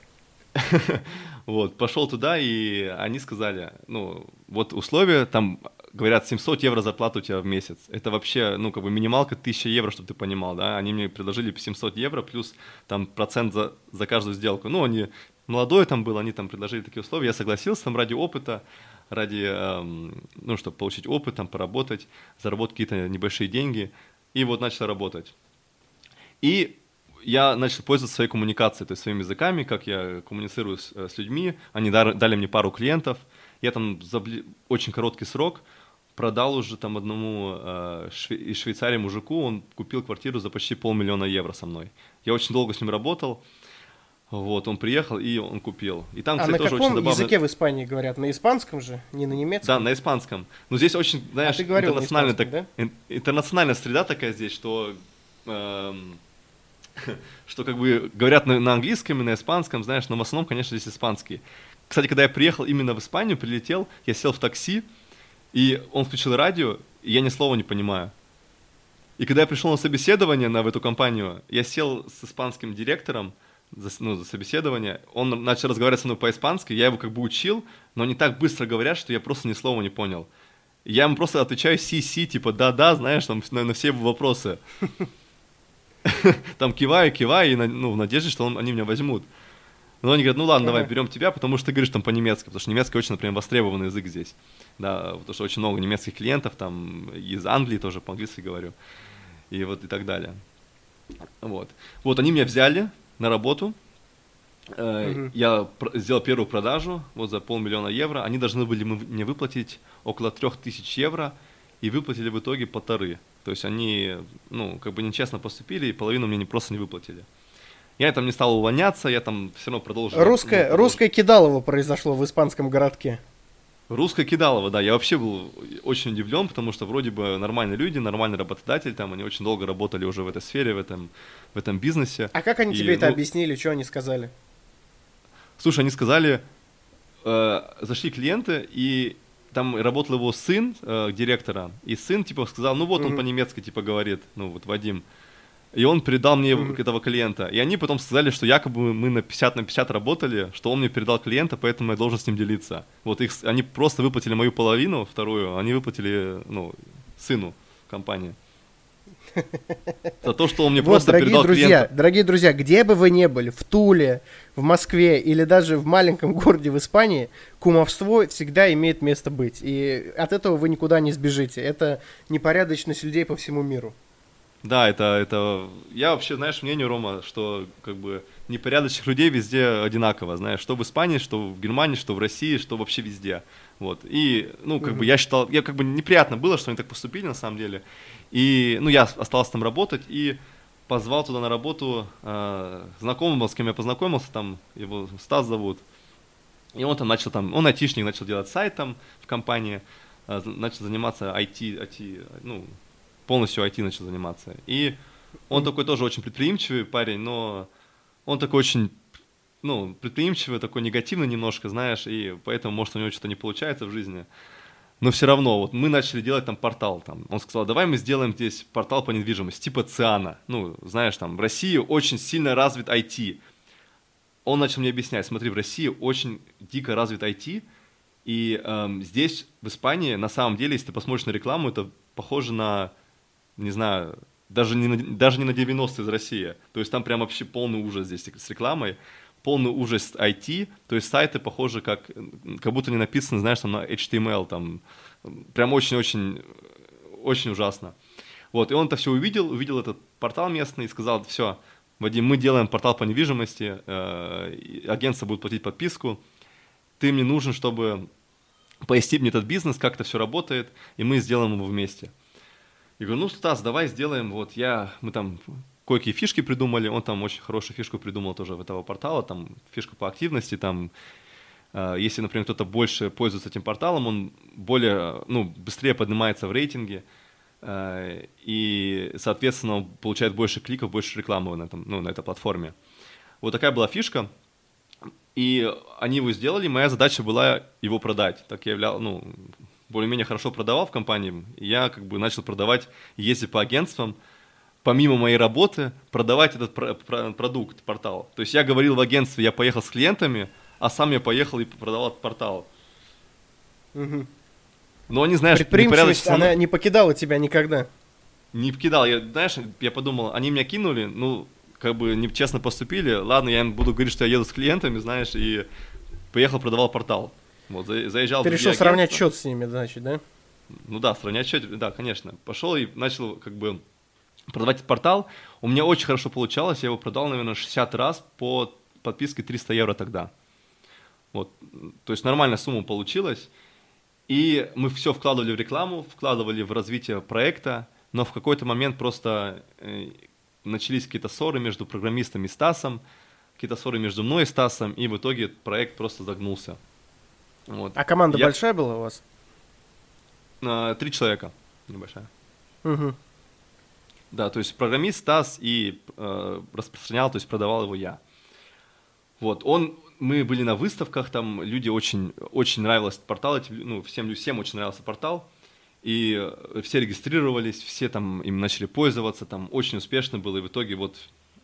B: Вот, пошел туда, и они сказали, ну, вот условия, там, говорят, 700 евро зарплата у тебя в месяц. Это вообще, ну, как бы минималка 1000 евро, чтобы ты понимал, да. Они мне предложили 700 евро плюс там процент за, за каждую сделку. Ну, они, молодой там был, они там предложили такие условия, я согласился там ради опыта ради, эм, ну, чтобы получить опыт, там, поработать, заработать какие-то небольшие деньги. И вот начал работать. И я начал пользоваться своей коммуникацией, то есть своими языками, как я коммуницирую с, э, с людьми. Они дали мне пару клиентов. Я там за очень короткий срок продал уже там одному э, шве из Швейцарии мужику, он купил квартиру за почти полмиллиона евро со мной. Я очень долго с ним работал, Вот, он приехал и он купил. И там,
A: а
B: кстати,
A: на
B: тоже
A: каком
B: очень забавно.
A: языке в Испании говорят? На испанском же, не на немецком?
B: Да, на испанском. Но здесь очень, знаешь,
A: А ты говорил на
B: интернациональная, так- ин- интернациональная среда такая здесь, что эм, что как бы говорят на, на английском и на испанском, знаешь, но в основном, конечно, здесь испанский. Кстати, когда я приехал именно в Испанию, прилетел, я сел в такси, и он включил радио, и я ни слова не понимаю. И когда я пришел на собеседование на, в эту компанию, я сел с испанским директором за, ну, за собеседование, он начал разговаривать со мной по-испански, я его как бы учил, но они так быстро говорят, что я просто ни слова не понял. Я ему просто отвечаю си-си, типа да-да, знаешь, там на, на все вопросы. Там киваю, киваю, и ну, в надежде, что он- они меня возьмут. Но они говорят, ну ладно, давай, берем тебя, потому что ты говоришь там по-немецки, потому что немецкий очень, например, востребованный язык здесь. Да, потому что очень много немецких клиентов, там из Англии тоже по-английски говорю. И вот и так далее. Вот. Вот они меня взяли на работу.
A: Мгм.
B: Я сделал первую продажу вот за полмиллиона евро. Они должны были мне выплатить около трех тысяч евро и выплатили в итоге полторы. То есть они, ну, как бы нечестно поступили и половину мне не, просто не выплатили. Я там не стал увольняться, я там все равно продолжил.
A: Русское,
B: ну, продолжил.
A: русское кидалово произошло в испанском городке.
B: Русское кидалово, да. Я вообще был очень удивлен, потому что вроде бы нормальные люди, нормальный работодатель, там они очень долго работали уже в этой сфере, в этом, в этом бизнесе.
A: А как они
B: И,
A: тебе это
B: ну,
A: объяснили, что они сказали?
B: Слушай, они сказали, э, зашли клиенты, и там работал его сын э, директора, и сын типа сказал, ну вот он
A: Мгм.
B: по-немецки типа говорит, ну вот Вадим. И он передал мне
A: Мгм.
B: этого клиента. И они потом сказали, что якобы мы на 50 на 50 работали, что он мне передал клиента, поэтому я должен с ним делиться. Вот их, они просто выплатили мою половину, вторую, они выплатили, ну, сыну компании. За то, что он мне
A: вот,
B: просто
A: дорогие
B: передал
A: друзья,
B: клиента.
A: дорогие друзья, где бы вы ни были, в Туле, в Москве или даже в маленьком городе в Испании, кумовство всегда имеет место быть. И от этого вы никуда не сбежите. Это непорядочность людей по всему миру.
B: Да, это, это... Я вообще, знаешь, мнение, Рома, что как бы непорядочных людей везде одинаково, знаешь, что в Испании, что в Германии, что в России, что вообще везде. Вот. И, ну, как
A: Мгм.
B: бы я считал, я как бы неприятно было, что они так поступили на самом деле. И, ну, я остался там работать и позвал туда на работу э, знакомого, с кем я познакомился, там его Стас зовут. И он там начал там, он айтишник, начал делать сайт там в компании, э, начал заниматься IT, IT, ну, полностью IT начал заниматься. И он такой тоже очень предприимчивый парень, но он такой очень, ну, предприимчивый, такой негативный немножко, знаешь, и поэтому, может, у него что-то не получается в жизни. Но все равно, вот мы начали делать там портал, там, он сказал, давай мы сделаем здесь портал по недвижимости, типа ЦИАНа. Ну, знаешь, там, в России очень сильно развит IT. Он начал мне объяснять, смотри, в России очень дико развит IT, и эм, здесь, в Испании, на самом деле, если ты посмотришь на рекламу, это похоже на, не знаю, даже не на, даже не на 90 из России. То есть там прям вообще полный ужас здесь с рекламой, полный ужас IT, то есть сайты похожи как, как будто не написаны, знаешь, там на HTML, там прям очень-очень очень ужасно. Вот, и он это все увидел, увидел этот портал местный и сказал, все, Вадим, мы делаем портал по недвижимости, э, агентство будет платить подписку, ты мне нужен, чтобы пояснить мне этот бизнес, как это все работает, и мы сделаем его вместе. Я говорю, ну, Стас, давай сделаем, вот я, мы там кое-какие фишки придумали, он там очень хорошую фишку придумал тоже в этого портала, там фишка по активности, там, э, если, например, кто-то больше пользуется этим порталом, он более, ну, быстрее поднимается в рейтинге, э, и, соответственно, получает больше кликов, больше рекламы на, этом, ну, на этой платформе. Вот такая была фишка, и они его сделали, моя задача была его продать. Так я являл, ну, более-менее хорошо продавал в компании, я как бы начал продавать, ездить по агентствам, помимо моей работы, продавать этот про- про- продукт, портал. То есть я говорил в агентстве, я поехал с клиентами, а сам я поехал и продавал этот портал.
A: Мгм.
B: Но они, знаешь,
A: Предприимчивость, она не покидала тебя никогда.
B: не покидал. Я, знаешь, я подумал, они меня кинули, ну, как бы нечестно поступили. Ладно, я им буду говорить, что я еду с клиентами, знаешь, и поехал, продавал портал. Вот, за- заезжал
A: решил сравнять счет с ними, значит, да?
B: Ну да, сравнять счет, да, конечно. Пошел и начал как бы продавать этот портал. У меня очень хорошо получалось, я его продал, наверное, 60 раз по подписке 300 евро тогда. Вот, то есть нормальная сумма получилась. И мы все вкладывали в рекламу, вкладывали в развитие проекта, но в какой-то момент просто э, начались какие-то ссоры между программистом и Стасом. какие-то ссоры между мной и Стасом, и в итоге проект просто загнулся.
A: Вот. А команда Я... большая была у вас?
B: А, три человека, небольшая.
A: Угу.
B: Да, то есть программист Стас и э, распространял, то есть продавал его я. Вот, он, мы были на выставках, там люди очень, очень нравилось портал, ну, всем, всем очень нравился портал, и все регистрировались, все там им начали пользоваться, там очень успешно было, и в итоге вот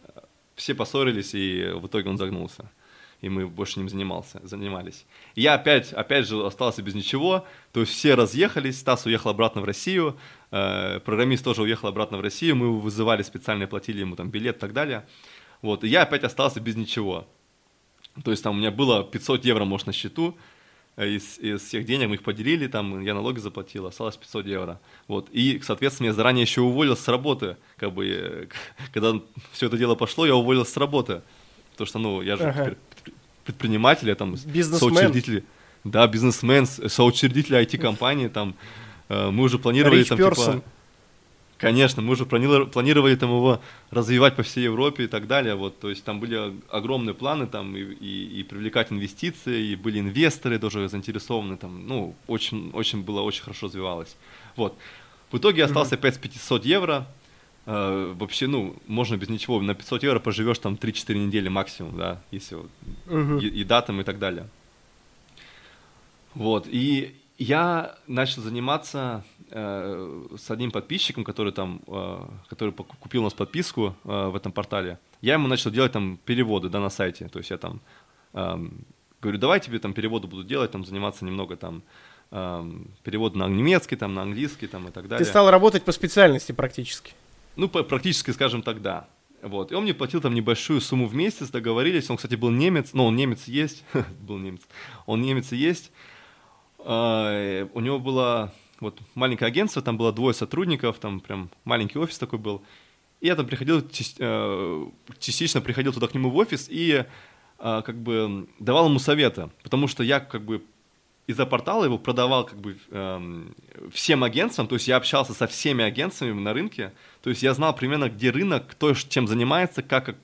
B: э, все поссорились, и в итоге он загнулся и мы больше ним занимался, занимались. И я опять, опять же остался без ничего, то есть все разъехались, Стас уехал обратно в Россию, э, программист тоже уехал обратно в Россию, мы его вызывали специально, платили ему там билет и так далее. Вот, и я опять остался без ничего. То есть там у меня было 500 евро, может, на счету, э, из, из всех денег мы их поделили, там я налоги заплатил, осталось 500 евро. Вот. И, соответственно, я заранее еще уволился с работы. Как бы, э, когда все это дело пошло, я уволился с работы. Потому что, ну, я же ага предприниматель, я там соучредитель. Да, бизнесмен, соучредитель IT-компании, там, э, мы уже планировали там, типа, Конечно, мы уже планировали там его развивать по всей Европе и так далее. Вот, то есть там были огромные планы там и, и, и привлекать инвестиции, и были инвесторы тоже заинтересованы там. Ну, очень, очень было, очень хорошо развивалось. Вот. В итоге остался опять с 500 евро. Э, вообще, ну, можно без ничего, на 500 евро поживешь там 3-4 недели максимум, да, если вот, и, и датам и так далее. Вот, и я начал заниматься э, с одним подписчиком, который там, э, который купил у нас подписку э, в этом портале. Я ему начал делать там переводы, да, на сайте, то есть я там э, говорю, давай тебе там переводы буду делать, там заниматься немного там э, перевод на немецкий, там на английский, там и так далее.
A: Ты стал работать по специальности практически.
B: Ну, практически, скажем так, да. Вот. И он мне платил там небольшую сумму в месяц, договорились. Он, кстати, был немец, ну, он немец есть, был немец, он немец есть. Uh, у него было вот маленькое агентство, там было двое сотрудников, там прям маленький офис такой был. И я там приходил, э, частично приходил туда к нему в офис и uh, как бы давал ему советы, потому что я как бы из-за портала его продавал как бы эм, всем агентствам, то есть я общался со всеми агентствами на рынке, то есть я знал примерно, где рынок, кто чем занимается, как э,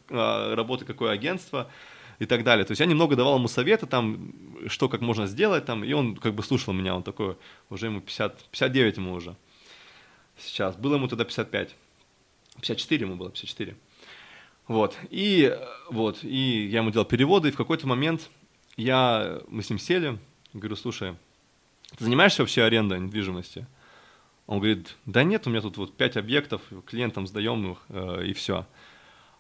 B: работает какое агентство и так далее. То есть я немного давал ему советы, там, что как можно сделать, там, и он как бы слушал меня, он такой, уже ему 50, 59 ему уже сейчас, было ему тогда 55, 54 ему было, 54. Вот, и, вот, и я ему делал переводы, и в какой-то момент я, мы с ним сели, Говорю, слушай, ты занимаешься вообще арендой недвижимости? Он говорит, да нет, у меня тут вот пять объектов, клиентам сдаем их, э, и все.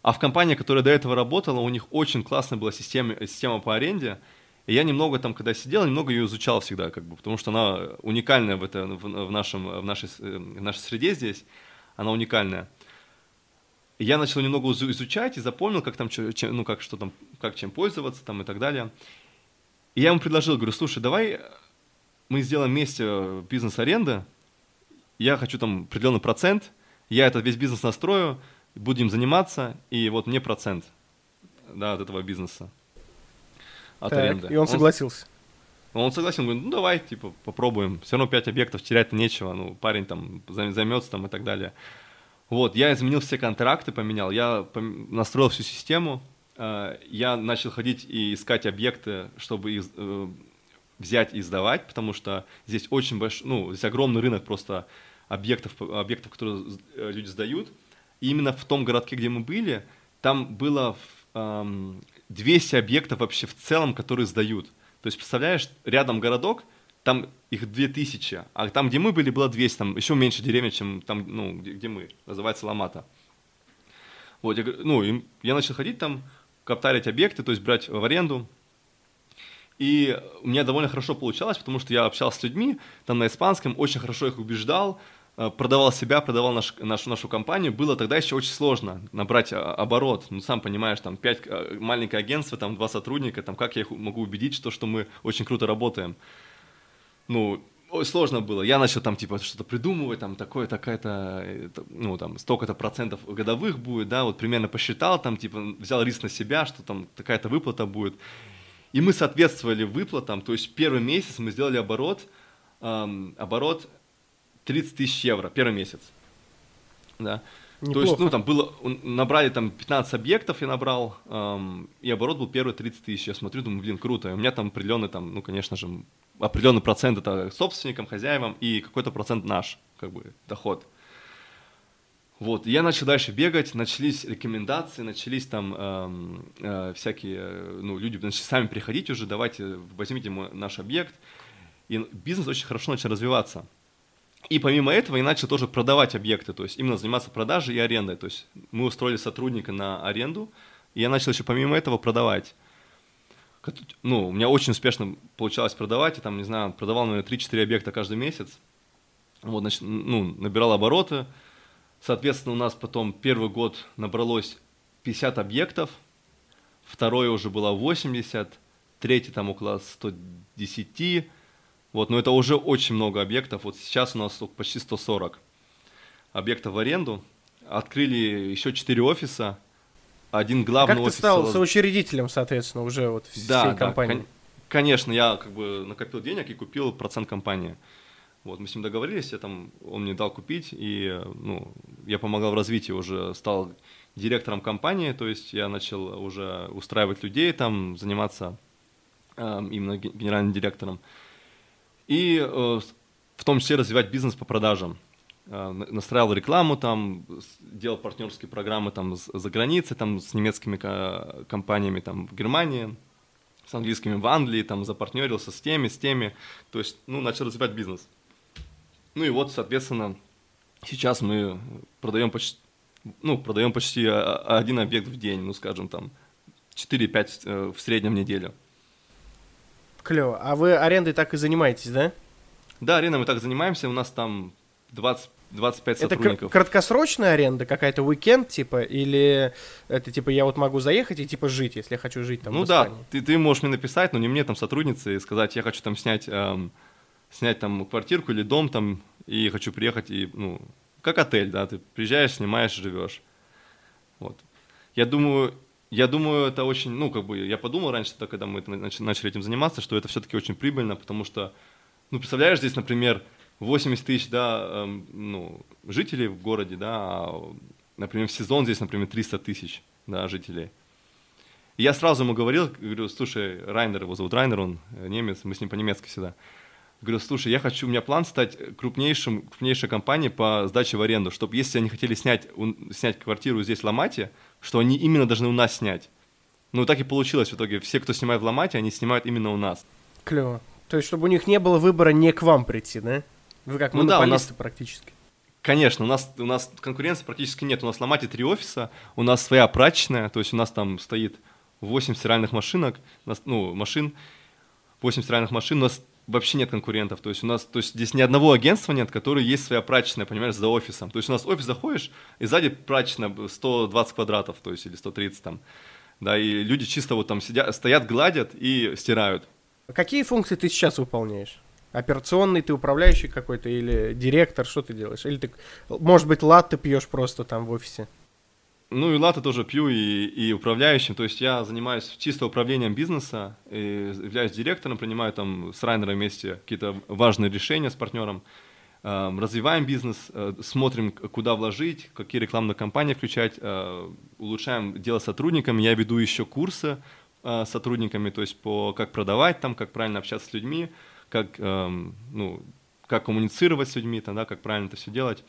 B: А в компании, которая до этого работала, у них очень классная была система, система по аренде, и я немного там, когда сидел, немного ее изучал всегда, как бы, потому что она уникальная в, это, в, в, нашем, в, нашей, в нашей среде здесь, она уникальная. И я начал немного изучать и запомнил, как там, ну, как, что там, как чем пользоваться там и так далее. И я ему предложил, говорю, слушай, давай мы сделаем вместе бизнес аренды, я хочу там определенный процент, я этот весь бизнес настрою, будем заниматься, и вот мне процент да, от этого бизнеса,
A: от так, аренды. И он, он согласился?
B: Он согласился, он говорит, ну давай, типа, попробуем, все равно 5 объектов, терять нечего, ну, парень там займется там и так далее. Вот, я изменил все контракты, поменял, я настроил всю систему, Э, я начал ходить и искать объекты, чтобы их э, взять и сдавать, потому что здесь очень большой, ну, здесь огромный рынок просто объектов, объектов, которые э, люди сдают. И именно в том городке, где мы были, там было 200 объектов вообще в целом, которые сдают. То есть, представляешь, рядом городок, там их 2000, а там, где мы были, было 200, там еще меньше деревень, чем там, ну, где, где мы, называется Ламата. Вот, я, ну, я начал ходить там, каптарить объекты, то есть брать в аренду. И у меня довольно хорошо получалось, потому что я общался с людьми там на испанском, очень хорошо их убеждал, э, продавал себя, продавал наш, нашу, нашу компанию. Было тогда еще очень сложно набрать а, оборот. Ну, сам понимаешь, там пять э, маленькое агентство, там два сотрудника, там как я их могу убедить, что, что мы очень круто работаем. Ну, Ой, сложно было. Я начал там типа что-то придумывать, там такое, такая-то, ну там столько-то процентов годовых будет, да, вот примерно посчитал, там типа взял риск на себя, что там такая-то выплата будет. И мы соответствовали выплатам, то есть первый месяц мы сделали оборот, эм, оборот 30 тысяч евро, первый месяц, да. Неплохо. То есть, ну, там было, набрали там 15 объектов я набрал, эм, и оборот был первый 30 тысяч. Я смотрю, думаю, блин, круто. И у меня там определенный, там, ну, конечно же, определенный процент это собственникам, хозяевам, и какой-то процент наш, как бы, доход. Вот, я начал дальше бегать, начались рекомендации, начались там э, э, всякие, ну, люди начали сами приходить уже, давайте, возьмите наш объект. И бизнес очень хорошо начал развиваться. И помимо этого я начал тоже продавать объекты, то есть именно заниматься продажей и арендой. То есть мы устроили сотрудника на аренду, и я начал еще помимо этого продавать. Ну, у меня очень успешно получалось продавать, я там, не знаю, продавал, наверное, 3-4 объекта каждый месяц. Вот, значит, ну, набирал обороты. Соответственно, у нас потом первый год набралось 50 объектов, второй уже было 80, третий там около 110, вот, но это уже очень много объектов. Вот сейчас у нас почти 140 объектов в аренду. Открыли еще 4 офиса. Один главный
A: как
B: офис...
A: ты стал соучредителем, соответственно, уже вот всей да, компании? Да, кон-
B: конечно, я как бы накопил денег и купил процент компании. Вот, мы с ним договорились, я там, он мне дал купить, и ну, я помогал в развитии, уже стал директором компании, то есть я начал уже устраивать людей, там, заниматься э, именно генеральным директором и э, в том числе развивать бизнес по продажам. Э, настраивал рекламу там, делал партнерские программы там за границей, там с немецкими компаниями там в Германии, с английскими в Англии, там запартнерился с теми, с теми, то есть, ну, начал развивать бизнес. Ну и вот, соответственно, сейчас мы продаем почти, ну, продаем почти один объект в день, ну, скажем, там, 4-5 э, в среднем неделю.
A: Клево. А вы арендой так и занимаетесь, да?
B: Да, арендой мы так занимаемся. У нас там 20 25 это сотрудников.
A: Это краткосрочная аренда, какая-то уикенд, типа, или это типа я вот могу заехать и типа жить, если я хочу жить там.
B: Ну да, ты, ты можешь мне написать, но не мне там сотруднице и сказать, я хочу там снять, эм, снять там квартирку или дом там, и хочу приехать и, ну, как отель, да, ты приезжаешь, снимаешь, живешь. Вот. Я думаю, я думаю, это очень, ну, как бы, я подумал раньше, когда мы начали этим заниматься, что это все-таки очень прибыльно, потому что, ну, представляешь, здесь, например, 80 тысяч, да, эм, ну, жителей в городе, да, а, например, в сезон здесь, например, 300 тысяч, да, жителей. И я сразу ему говорил, говорю, слушай, Райнер, его зовут Райнер, он э, немец, мы с ним по-немецки всегда. Говорю, слушай, я хочу, у меня план стать крупнейшим, крупнейшей компанией по сдаче в аренду, чтобы если они хотели снять, снять квартиру здесь в Ламате, что они именно должны у нас снять. Ну, так и получилось в итоге. Все, кто снимает в Ламате, они снимают именно у нас.
A: Клево. То есть, чтобы у них не было выбора не к вам прийти, да? Вы как ну, да, у нас... практически.
B: Конечно, у нас, у нас конкуренции практически нет. У нас в Ламате три офиса, у нас своя прачечная, то есть у нас там стоит 8 стиральных машинок, ну, машин, 8 стиральных машин, у нас вообще нет конкурентов. То есть у нас, то есть здесь ни одного агентства нет, которое есть своя прачечная, понимаешь, за офисом. То есть у нас офис заходишь, и сзади прачечная 120 квадратов, то есть или 130 там. Да, и люди чисто вот там сидят, стоят, гладят и стирают.
A: Какие функции ты сейчас выполняешь? Операционный ты управляющий какой-то или директор, что ты делаешь? Или ты, может быть, латте пьешь просто там в офисе?
B: Ну и латы тоже пью и, и управляющим. То есть я занимаюсь чисто управлением бизнеса, и являюсь директором, принимаю там с Райнером вместе какие-то важные решения с партнером, э, развиваем бизнес, э, смотрим, куда вложить, какие рекламные кампании включать, э, улучшаем дело с сотрудниками. Я веду еще курсы э, сотрудниками, то есть по как продавать там, как правильно общаться с людьми, как, э, ну, как коммуницировать с людьми, там, да, как правильно это все делать.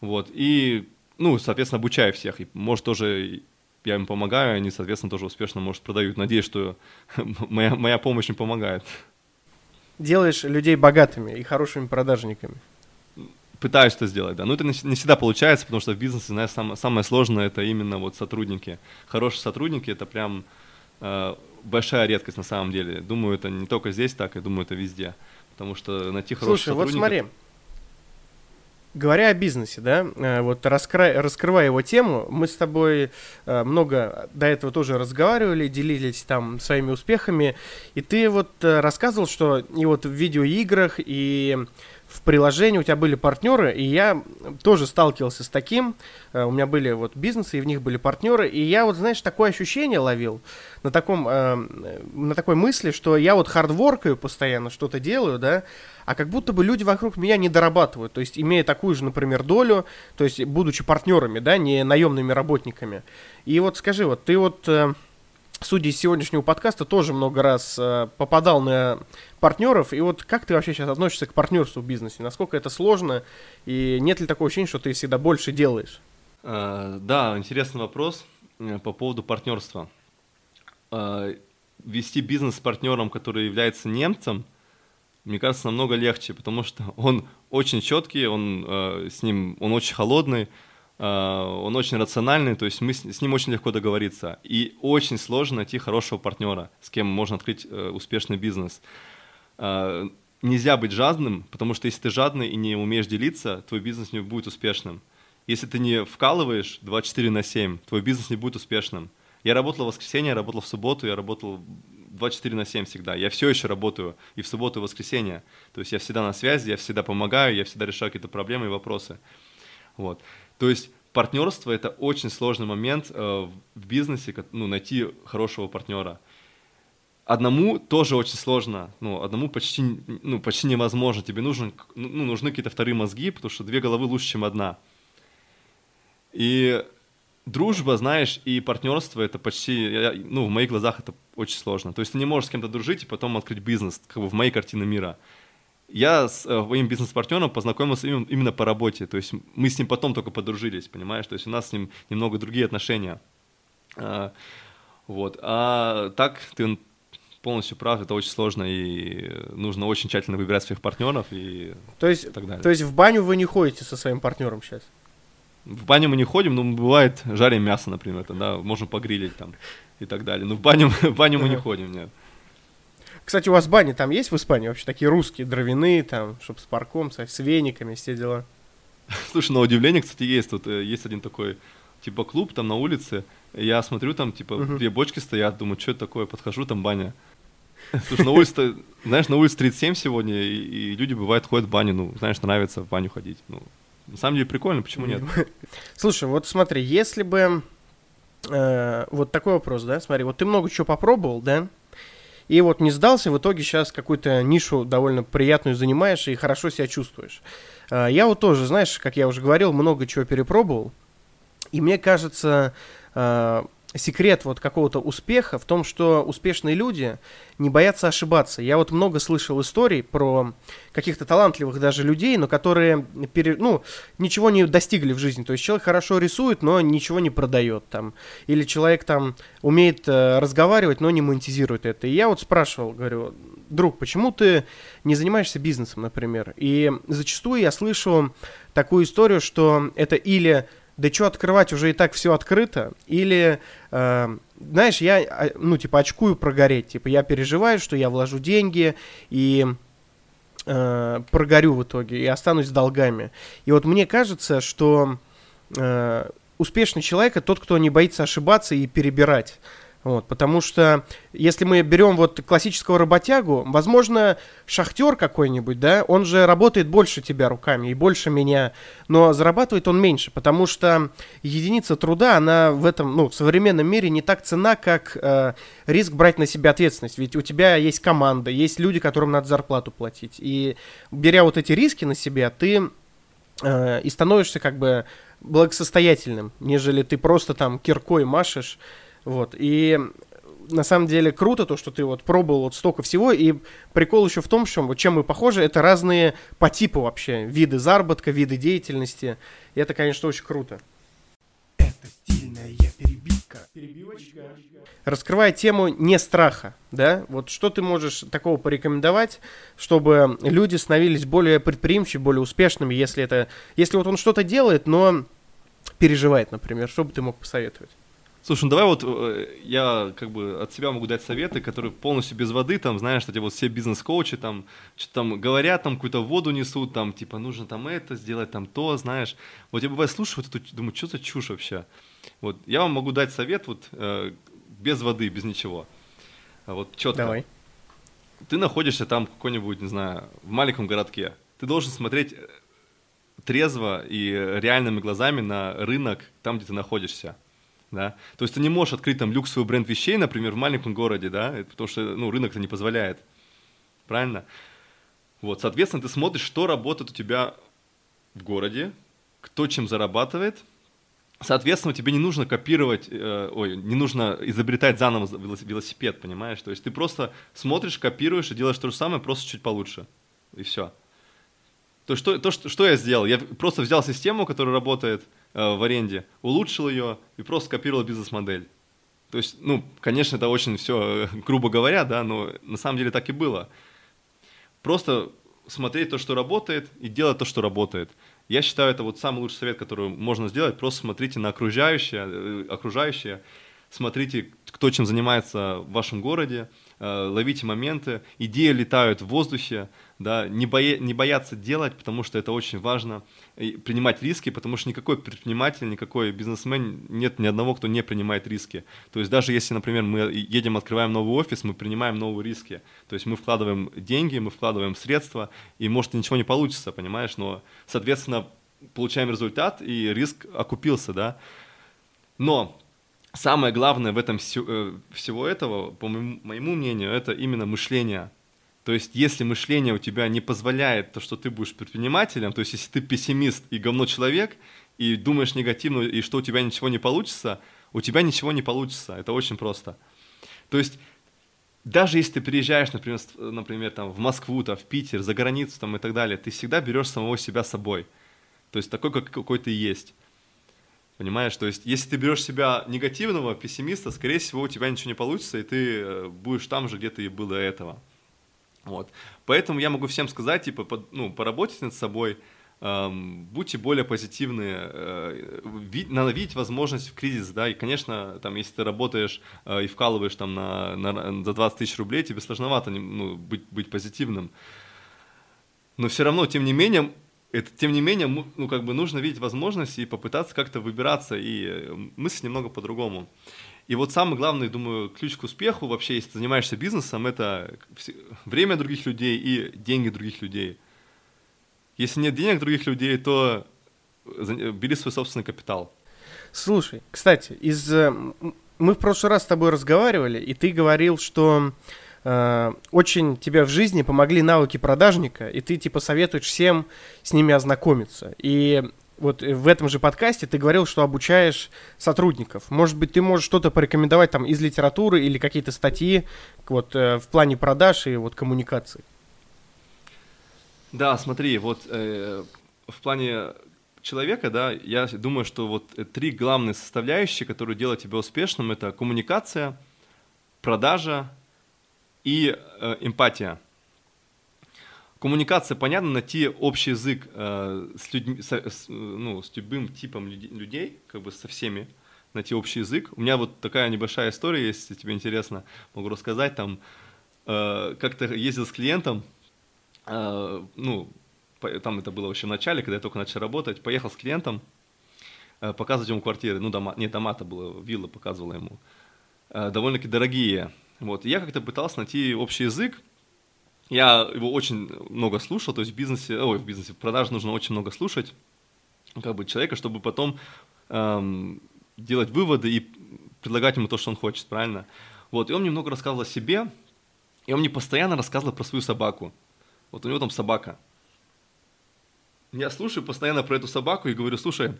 B: Вот. И ну, соответственно, обучаю всех. И, может, тоже я им помогаю, они, соответственно, тоже успешно, может, продают. Надеюсь, что моя, моя помощь им помогает.
A: Делаешь людей богатыми и хорошими продажниками.
B: Пытаюсь это сделать, да. Но это не, не всегда получается, потому что в бизнесе, знаешь, самое, самое сложное это именно вот сотрудники. Хорошие сотрудники это прям большая редкость на самом деле. Думаю, это не только здесь так, я думаю, это везде. Потому что найти хороших
A: Слушай, вот смотри, Говоря о бизнесе, да, э, вот раскры... раскрывая его тему, мы с тобой э, много до этого тоже разговаривали, делились там своими успехами, и ты вот э, рассказывал, что и вот в видеоиграх, и в приложении у тебя были партнеры, и я тоже сталкивался с таким. Э, у меня были вот бизнесы, и в них были партнеры, и я вот, знаешь, такое ощущение ловил на таком, э, на такой мысли, что я вот хардворкаю постоянно, что-то делаю, да, а как будто бы люди вокруг меня не дорабатывают, то есть имея такую же, например, долю, то есть будучи партнерами, да, не наемными работниками. И вот скажи, вот ты вот э, судя из сегодняшнего подкаста, тоже много раз э, попадал на партнеров. И вот как ты вообще сейчас относишься к партнерству в бизнесе? Насколько это сложно? И нет ли такого ощущения, что ты всегда больше делаешь?
B: А, да, интересный вопрос э, по поводу партнерства. А, вести бизнес с партнером, который является немцем, мне кажется, намного легче, потому что он очень четкий, он э, с ним, он очень холодный, Э, он очень рациональный, то есть мы с, с ним очень легко договориться. И очень сложно найти хорошего партнера, с кем можно открыть э, успешный бизнес. Э, нельзя быть жадным, потому что если ты жадный и не умеешь делиться, твой бизнес не будет успешным. Если ты не вкалываешь 24 на 7, твой бизнес не будет успешным. Я работал в воскресенье, я работал в субботу, я работал 24 на 7 всегда. Я все еще работаю и в субботу, и в воскресенье. То есть я всегда на связи, я всегда помогаю, я всегда решаю какие-то проблемы и вопросы. Вот. То есть партнерство это очень сложный момент э, в бизнесе, ну, найти хорошего партнера. Одному тоже очень сложно, ну, одному почти, ну, почти невозможно. Тебе нужен, ну, нужны какие-то вторые мозги, потому что две головы лучше, чем одна. И дружба, знаешь, и партнерство это почти, ну, в моих глазах это очень сложно. То есть ты не можешь с кем-то дружить и потом открыть бизнес, как бы в моей картине мира я с э, моим бизнес-партнером познакомился именно по работе. То есть мы с ним потом только подружились, понимаешь? То есть у нас с ним немного другие отношения. А, вот. А так ты полностью прав, это очень сложно, и нужно очень тщательно выбирать своих партнеров и
A: то есть, так далее. То есть в баню вы не ходите со своим партнером сейчас?
B: В баню мы не ходим, но бывает жарим мясо, например, тогда можем погрилить там и так далее. Но в баню, в баню мы не ходим, нет.
A: Кстати, у вас бани там есть в Испании вообще такие русские, дровяные, там, чтобы с парком, с, с вениками, все дела?
B: Слушай, на удивление, кстати, есть. Тут э, есть один такой, типа, клуб там на улице. Я смотрю, там, типа, uh-huh. две бочки стоят, думаю, что это такое, подхожу, там баня. Слушай, на улице, знаешь, на улице 37 сегодня, и, люди, бывают, ходят в баню, ну, знаешь, нравится в баню ходить. Ну, на самом деле прикольно, почему нет?
A: Слушай, вот смотри, если бы... Э, вот такой вопрос, да, смотри, вот ты много чего попробовал, да, и вот не сдался, в итоге сейчас какую-то нишу довольно приятную занимаешь и хорошо себя чувствуешь. А, я вот тоже, знаешь, как я уже говорил, много чего перепробовал. И мне кажется, а, секрет вот какого-то успеха в том, что успешные люди не боятся ошибаться. Я вот много слышал историй про каких-то талантливых даже людей, но которые пере, ну, ничего не достигли в жизни. То есть человек хорошо рисует, но ничего не продает там. Или человек там умеет э, разговаривать, но не монетизирует это. И я вот спрашивал, говорю, друг, почему ты не занимаешься бизнесом, например? И зачастую я слышу такую историю, что это или да что открывать, уже и так все открыто, или, э, знаешь, я, а, ну, типа, очкую прогореть, типа, я переживаю, что я вложу деньги и э, прогорю в итоге и останусь с долгами. И вот мне кажется, что э, успешный человек это тот, кто не боится ошибаться и перебирать. Вот, потому что если мы берем вот классического работягу, возможно, шахтер какой-нибудь, да, он же работает больше тебя руками и больше меня, но зарабатывает он меньше, потому что единица труда, она в этом, ну, в современном мире не так цена, как э, риск брать на себя ответственность. Ведь у тебя есть команда, есть люди, которым надо зарплату платить. И беря вот эти риски на себя, ты э, и становишься как бы благосостоятельным, нежели ты просто там киркой машешь вот, и на самом деле круто то, что ты вот пробовал вот столько всего, и прикол еще в том, что вот чем мы похожи, это разные по типу вообще, виды заработка, виды деятельности, и это, конечно, очень круто. Это стильная перебивка. Перебивочка. Раскрывая тему не страха, да, вот что ты можешь такого порекомендовать, чтобы люди становились более предприимчивыми, более успешными, если это, если вот он что-то делает, но переживает, например, что бы ты мог посоветовать?
B: Слушай, ну давай вот э, я как бы от себя могу дать советы, которые полностью без воды, там, знаешь, эти вот все бизнес-коучи там что-то там говорят, там какую-то воду несут, там, типа, нужно там это сделать, там то, знаешь. Вот я бывает слушаю вот эту, думаю, что за чушь вообще. Вот я вам могу дать совет вот э, без воды, без ничего. А вот четко.
A: Давай.
B: Ты находишься там какой-нибудь, не знаю, в маленьком городке, ты должен смотреть э, трезво и реальными глазами на рынок там, где ты находишься. Да? То есть ты не можешь открыть там люксовый бренд вещей, например, в маленьком городе, да, потому что ну, рынок это не позволяет. Правильно? Вот, соответственно, ты смотришь, что работает у тебя в городе, кто чем зарабатывает. Соответственно, тебе не нужно копировать, э, ой, не нужно изобретать заново велосипед, понимаешь? То есть ты просто смотришь, копируешь и делаешь то же самое, просто чуть получше. И все. То, что, то что, что я сделал? Я просто взял систему, которая работает в аренде, улучшил ее и просто скопировал бизнес-модель. То есть, ну, конечно, это очень все, э, грубо говоря, да, но на самом деле так и было. Просто смотреть то, что работает, и делать то, что работает. Я считаю, это вот самый лучший совет, который можно сделать. Просто смотрите на окружающее, э, окружающее смотрите, кто чем занимается в вашем городе, э, ловите моменты, идеи летают в воздухе, да, не, боя, не бояться делать, потому что это очень важно, и принимать риски, потому что никакой предприниматель, никакой бизнесмен, нет ни одного, кто не принимает риски. То есть даже если, например, мы едем, открываем новый офис, мы принимаем новые риски, то есть мы вкладываем деньги, мы вкладываем средства, и может ничего не получится, понимаешь, но, соответственно, получаем результат, и риск окупился, да. Но самое главное в этом э, всего этого, по моему мнению, это именно мышление. То есть, если мышление у тебя не позволяет то, что ты будешь предпринимателем, то есть, если ты пессимист и говно человек, и думаешь негативно, и что у тебя ничего не получится, у тебя ничего не получится. Это очень просто. То есть, даже если ты переезжаешь, например, например там, в Москву, там, в Питер, за границу там, и так далее, ты всегда берешь самого себя собой. То есть такой, как, какой ты есть. Понимаешь, то есть если ты берешь себя негативного, пессимиста, скорее всего, у тебя ничего не получится, и ты э, будешь там же, где ты и был до этого. Вот. Поэтому я могу всем сказать, типа, под, ну, поработать над собой, эм, будьте более позитивны, э, вид, надо видеть возможность в кризис, да, и, конечно, там, если ты работаешь э, и вкалываешь там на, на, за 20 тысяч рублей, тебе сложновато ну, быть, быть позитивным. Но все равно, тем не менее, это, тем не менее, ну, как бы нужно видеть возможности и попытаться как-то выбираться и э, мыслить немного по-другому. И вот самый главный, думаю, ключ к успеху вообще, если ты занимаешься бизнесом, это время других людей и деньги других людей. Если нет денег других людей, то бери свой собственный капитал.
A: Слушай, кстати, из э, мы в прошлый раз с тобой разговаривали, и ты говорил, что э, очень тебе в жизни помогли навыки продажника, и ты типа советуешь всем с ними ознакомиться. И вот в этом же подкасте ты говорил, что обучаешь сотрудников. Может быть, ты можешь что-то порекомендовать там из литературы или какие-то статьи вот э, в плане продаж и вот коммуникации?
B: Да, смотри, вот э, в плане человека, да, я думаю, что вот три главные составляющие, которые делают тебя успешным, это коммуникация, продажа и э, эмпатия. Коммуникация, понятно, найти общий язык э, с, людьми, с, с, ну, с любым типом людей, как бы со всеми, найти общий язык. У меня вот такая небольшая история, если тебе интересно, могу рассказать. Там э, как-то ездил с клиентом, э, ну, по, там это было вообще в начале, когда я только начал работать, поехал с клиентом, э, показывать ему квартиры, ну, дома, нет, дома-то было, вилла показывала ему, э, довольно-таки дорогие, вот, я как-то пытался найти общий язык, я его очень много слушал, то есть в бизнесе, ой, в бизнесе, в продаже нужно очень много слушать, как бы человека, чтобы потом эм, делать выводы и предлагать ему то, что он хочет, правильно? Вот, и он мне много рассказывал о себе, и он мне постоянно рассказывал про свою собаку. Вот у него там собака. Я слушаю постоянно про эту собаку и говорю, слушай,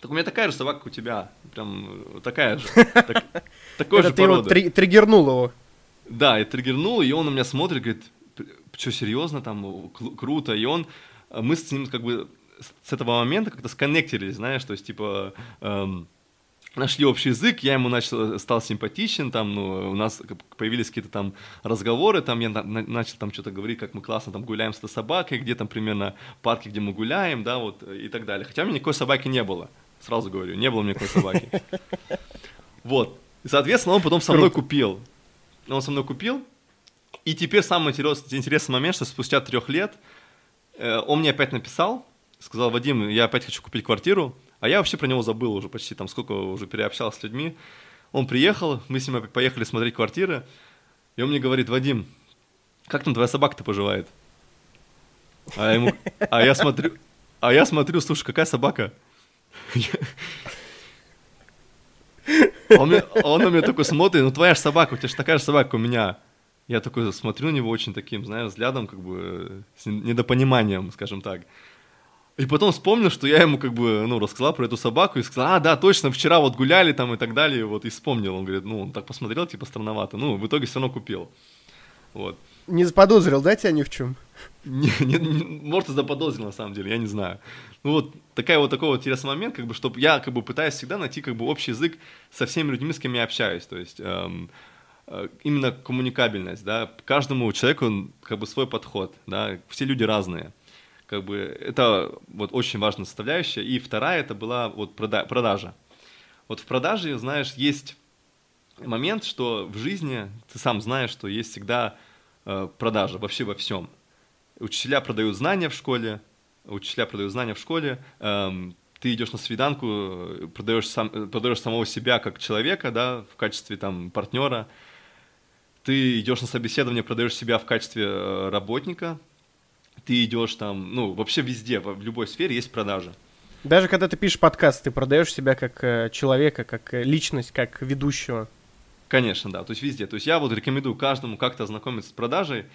B: так у меня такая же собака, как у тебя. Прям э, такая же. Так,
A: такой же ты его триггернул его.
B: Да, я триггернул, и он на меня смотрит, говорит, что, серьезно, там, круто. И он, э, мы с ним как бы с этого момента как-то сконнектились, знаешь, то есть, типа, эм, нашли общий язык, я ему начал, стал симпатичен, там, ну, у нас появились какие-то там разговоры, там я на, начал там что-то говорить, как мы классно там гуляем с этой собакой, где там примерно парки, где мы гуляем, да, вот, и так далее. Хотя у меня никакой собаки не было. Сразу говорю, не было у меня никакой собаки. Вот. И, соответственно, он потом со мной купил. Он со мной купил. И теперь самый интересный, интересный момент, что спустя трех лет э, он мне опять написал, сказал, Вадим, я опять хочу купить квартиру, а я вообще про него забыл уже почти, там сколько уже переобщался с людьми. Он приехал, мы с ним поехали смотреть квартиры, и он мне говорит, Вадим, как там твоя собака-то поживает? А, ему, а я смотрю, а я смотрю, слушай, какая собака? Он, мне, он на меня такой смотрит, ну твоя же собака, у тебя же такая же собака у меня. Я такой смотрю на него очень таким, знаешь, взглядом, как бы, с недопониманием, скажем так. И потом вспомнил, что я ему как бы, ну, рассказал про эту собаку и сказал, а, да, точно, вчера вот гуляли там и так далее, вот, и вспомнил. Он говорит, ну, он так посмотрел, типа, странновато. Ну, в итоге все равно купил. Вот.
A: Не заподозрил, да, тебя ни в чем?
B: Не, не, не, может, и заподозрил, на самом деле, я не знаю. Ну, вот такая вот такой вот интересный момент, как бы, чтобы я, как бы, пытаюсь всегда найти, как бы, общий язык со всеми людьми, с кем я общаюсь. То есть, эм, э, именно коммуникабельность, да, каждому человеку, как бы, свой подход, да, все люди разные как бы это вот очень важная составляющая. И вторая это была вот прода- продажа. Вот в продаже, знаешь, есть момент, что в жизни ты сам знаешь, что есть всегда э, продажа вообще во всем. Учителя продают знания в школе, учителя продают знания в школе, эм, ты идешь на свиданку, продаешь, сам, продаешь самого себя как человека, да, в качестве там партнера, ты идешь на собеседование, продаешь себя в качестве э, работника, ты идешь там, ну, вообще везде, в любой сфере есть продажа.
A: Даже когда ты пишешь подкаст, ты продаешь себя как э, человека, как э, личность, как ведущего.
B: Конечно, да, то есть везде. То есть я вот рекомендую каждому как-то ознакомиться с продажей,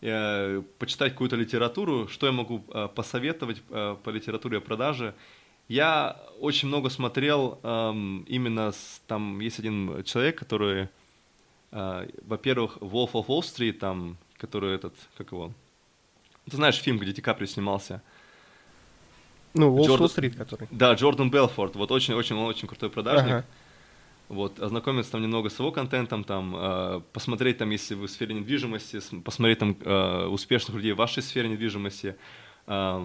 B: э, почитать какую-то литературу. Что я могу э, посоветовать э, по литературе о продаже? Я очень много смотрел э, именно, с, там есть один человек, который, э, во-первых, Wolf of Wall Street, там, который этот, как его, ты знаешь фильм, где Ди Каприо снимался?
A: Ну, Уолл Стрит, который.
B: Да, Джордан Белфорд. Вот очень-очень, он очень крутой продажник. Ага. Вот, ознакомиться там немного с его контентом, там, э, посмотреть там, если вы в сфере недвижимости, посмотреть там э, успешных людей в вашей сфере недвижимости, э,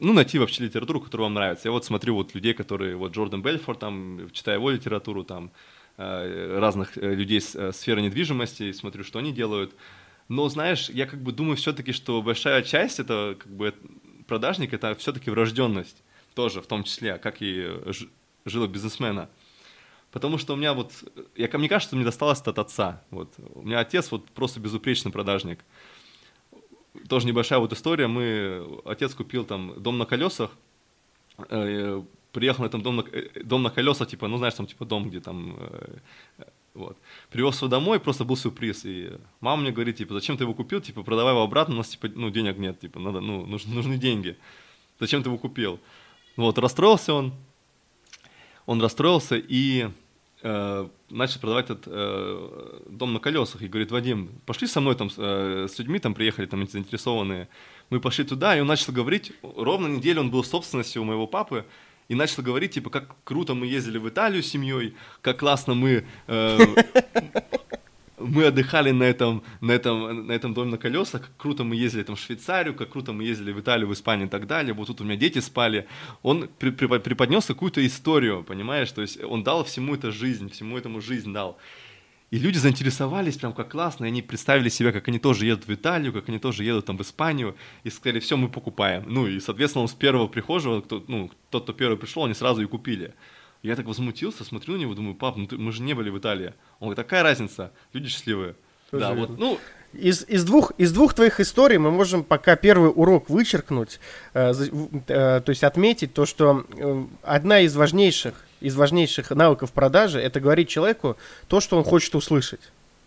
B: ну, найти вообще литературу, которая вам нравится. Я вот смотрю вот людей, которые, вот Джордан Бельфорд, там, читаю его литературу, там, э, разных э, людей с э, сферы недвижимости, смотрю, что они делают. Но, знаешь, я как бы думаю все-таки, что большая часть это как бы продажник, это все-таки врожденность тоже, в том числе, как и жила бизнесмена. Потому что у меня вот, я, мне кажется, что мне досталось от отца. Вот. У меня отец вот просто безупречный продажник. Тоже небольшая вот история. Мы, отец купил там дом на колесах, э, приехал на этом дом на, э, дом на колесах, типа, ну знаешь, там типа дом, где там э, вот. Привез его домой, просто был сюрприз. И мама мне говорит, типа, зачем ты его купил? Типа, продавай его обратно, у нас, типа, ну, денег нет, типа, надо, ну, нужны, нужны деньги. Зачем ты его купил? Вот, расстроился он. Он расстроился и начал продавать этот э, дом на колесах. И говорит, Вадим, пошли со мной там э, с людьми, там приехали, там заинтересованные. Мы пошли туда, и он начал говорить, ровно неделю он был собственностью у моего папы, и начал говорить, типа, как круто мы ездили в Италию с семьей, как классно мы э, мы отдыхали на этом, на этом, на этом доме на колесах, как круто мы ездили там в Швейцарию, как круто мы ездили в Италию, в Испанию и так далее, вот тут у меня дети спали. Он при, при, преподнес какую-то историю, понимаешь, то есть он дал всему это жизнь, всему этому жизнь дал. И люди заинтересовались, прям как классно, и они представили себя, как они тоже едут в Италию, как они тоже едут там в Испанию, и сказали, все, мы покупаем. Ну, и, соответственно, он с первого прихожего, кто, ну, тот, кто первый пришел, они сразу и купили. Я так возмутился, смотрю на него, думаю, пап, ну ты, мы же не были в Италии. Он говорит, такая разница, люди счастливые. Тоже да, вот, ну,
A: из, из, двух, из двух твоих историй мы можем пока первый урок вычеркнуть, э, э, то есть отметить то, что э, одна из важнейших из важнейших навыков продажи это говорить человеку то, что он хочет услышать.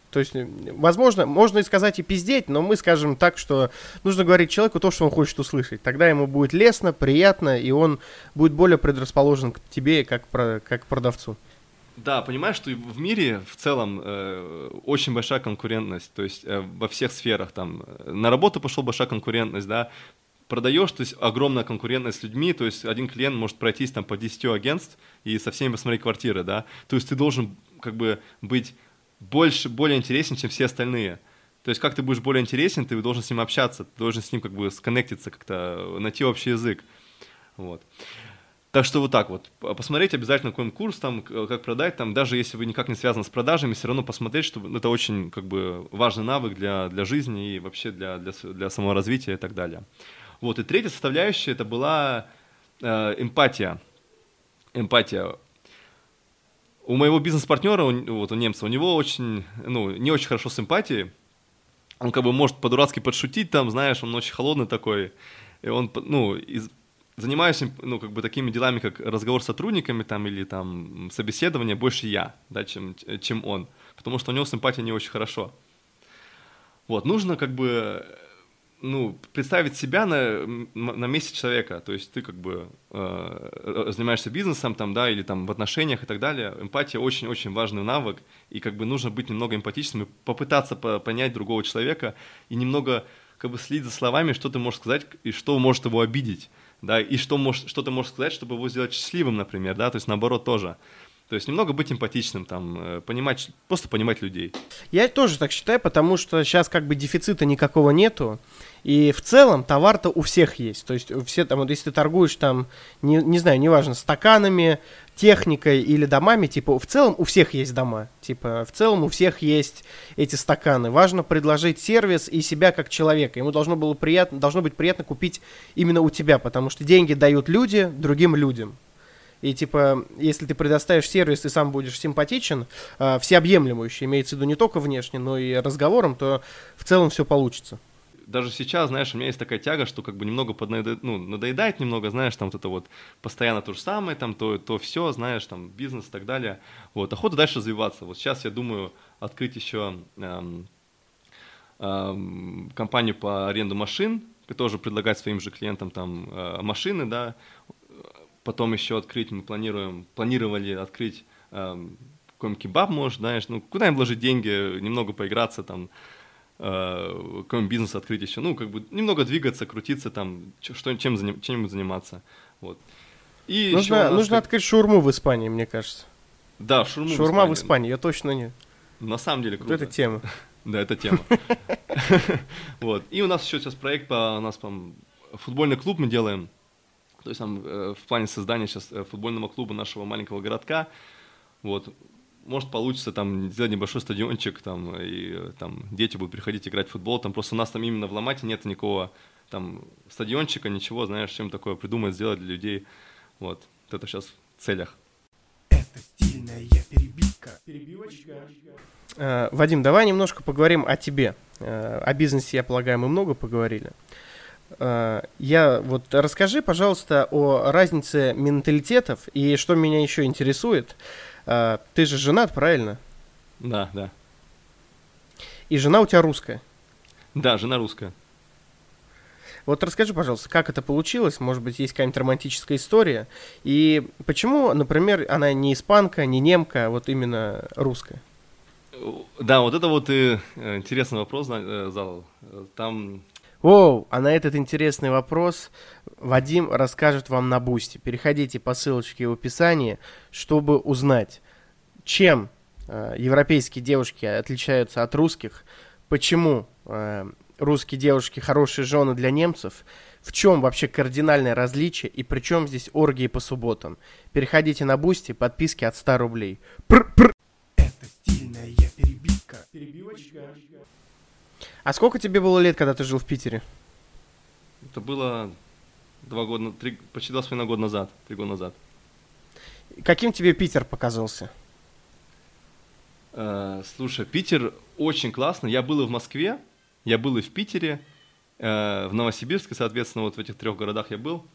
A: То есть, возможно, можно и сказать и пиздеть, но мы скажем так, что нужно говорить человеку то, что он хочет услышать. Тогда ему будет лестно, приятно, и он будет более предрасположен к тебе, как, про, как продавцу.
B: Да, понимаешь, что в мире в целом э, очень большая конкурентность, то есть э, во всех сферах там э, на работу пошел большая конкурентность, да, продаешь, то есть огромная конкурентность с людьми, то есть один клиент может пройтись там по 10 агентств и со всеми посмотреть квартиры, да, то есть ты должен как бы быть больше, более интересен, чем все остальные. То есть как ты будешь более интересен, ты должен с ним общаться, ты должен с ним как бы сконнектиться, как-то найти общий язык. Вот. Так что вот так вот. Посмотреть обязательно какой-нибудь курс, там, как продать, там, даже если вы никак не связаны с продажами, все равно посмотреть, что это очень как бы важный навык для, для жизни и вообще для, для, для саморазвития и так далее. Вот, и третья составляющая это была э, эмпатия. Эмпатия. У моего бизнес-партнера, вот у немца, у него очень, ну, не очень хорошо с он как бы может по-дурацки подшутить там, знаешь, он очень холодный такой, и он, ну, из, занимаюсь, ну, как бы такими делами, как разговор с сотрудниками там или там собеседование, больше я, да, чем, чем он, потому что у него симпатия не очень хорошо. Вот, нужно как бы ну, представить себя на, на месте человека, то есть ты как бы э, занимаешься бизнесом там, да, или там в отношениях и так далее. Эмпатия очень-очень важный навык, и как бы нужно быть немного эмпатичным и попытаться по понять другого человека и немного как бы следить за словами, что ты можешь сказать и что может его обидеть, да, и что, может, что ты можешь сказать, чтобы его сделать счастливым, например, да, то есть наоборот тоже. То есть немного быть эмпатичным, там, э, понимать, просто понимать людей.
A: Я тоже так считаю, потому что сейчас как бы дефицита никакого нету. И в целом товар-то у всех есть. То есть все там, вот если ты торгуешь там, не, не знаю, неважно, стаканами, техникой или домами, типа, в целом у всех есть дома. Типа, в целом у всех есть эти стаканы. Важно предложить сервис и себя как человека. Ему должно, было приятно, должно быть приятно купить именно у тебя, потому что деньги дают люди другим людям. И типа, если ты предоставишь сервис и сам будешь симпатичен, э, всеобъемлемующий, имеется в виду не только внешне, но и разговором, то в целом все получится
B: даже сейчас, знаешь, у меня есть такая тяга, что как бы немного поднадо... ну, надоедает немного, знаешь, там вот это вот постоянно то же самое, там то, то все, знаешь, там бизнес и так далее. Вот, охота дальше развиваться. Вот сейчас я думаю открыть еще эм, эм, компанию по аренду машин, тоже предлагать своим же клиентам там э, машины, да. Потом еще открыть, мы планируем, планировали открыть эм, какой-нибудь кебаб, может, знаешь, ну, куда-нибудь вложить деньги, немного поиграться там, какой-нибудь бизнес открыть еще, ну, как бы немного двигаться, крутиться там, что, чем, заним, чем заниматься, вот.
A: И нужно, нужно как... открыть шурму в Испании, мне кажется.
B: Да, шурму
A: Шурма в Испании, в Испании я точно не.
B: На самом деле круто.
A: Вот это тема.
B: Да, это тема. Вот. И у нас еще сейчас проект по у нас по футбольный клуб мы делаем. То есть там э, в плане создания сейчас э, футбольного клуба нашего маленького городка. Вот может получится там сделать небольшой стадиончик, там, и там дети будут приходить играть в футбол, там просто у нас там именно в Ломате нет никакого там стадиончика, ничего, знаешь, чем такое придумать, сделать для людей, вот, вот это сейчас в целях. Это стильная
A: перебивка. Перебивочка. Э, Вадим, давай немножко поговорим о тебе. Э, о бизнесе, я полагаю, мы много поговорили. Э, я вот расскажи, пожалуйста, о разнице менталитетов и что меня еще интересует. А, ты же женат, правильно?
B: Да, да.
A: И жена у тебя русская?
B: Да, жена русская.
A: Вот расскажи, пожалуйста, как это получилось? Может быть, есть какая-нибудь романтическая история? И почему, например, она не испанка, не немка, а вот именно русская?
B: Да, вот это вот и э, интересный вопрос э, задал. Там
A: Оу, а на этот интересный вопрос Вадим расскажет вам на Boosty. Переходите по ссылочке в описании, чтобы узнать, чем э, европейские девушки отличаются от русских, почему э, русские девушки хорошие жены для немцев, в чем вообще кардинальное различие и при чем здесь оргии по субботам. Переходите на Boosty, подписки от 100 рублей. Пр-пр. Это стильная перебивка. Перебивочка. А сколько тебе было лет, когда ты жил в Питере?
B: Это было два года, три, почти два с половиной года назад, три года назад.
A: Каким тебе Питер показался?
B: Э, слушай, Питер очень классно. Я был и в Москве, я был и в Питере, э, в Новосибирске, соответственно, вот в этих трех городах я был.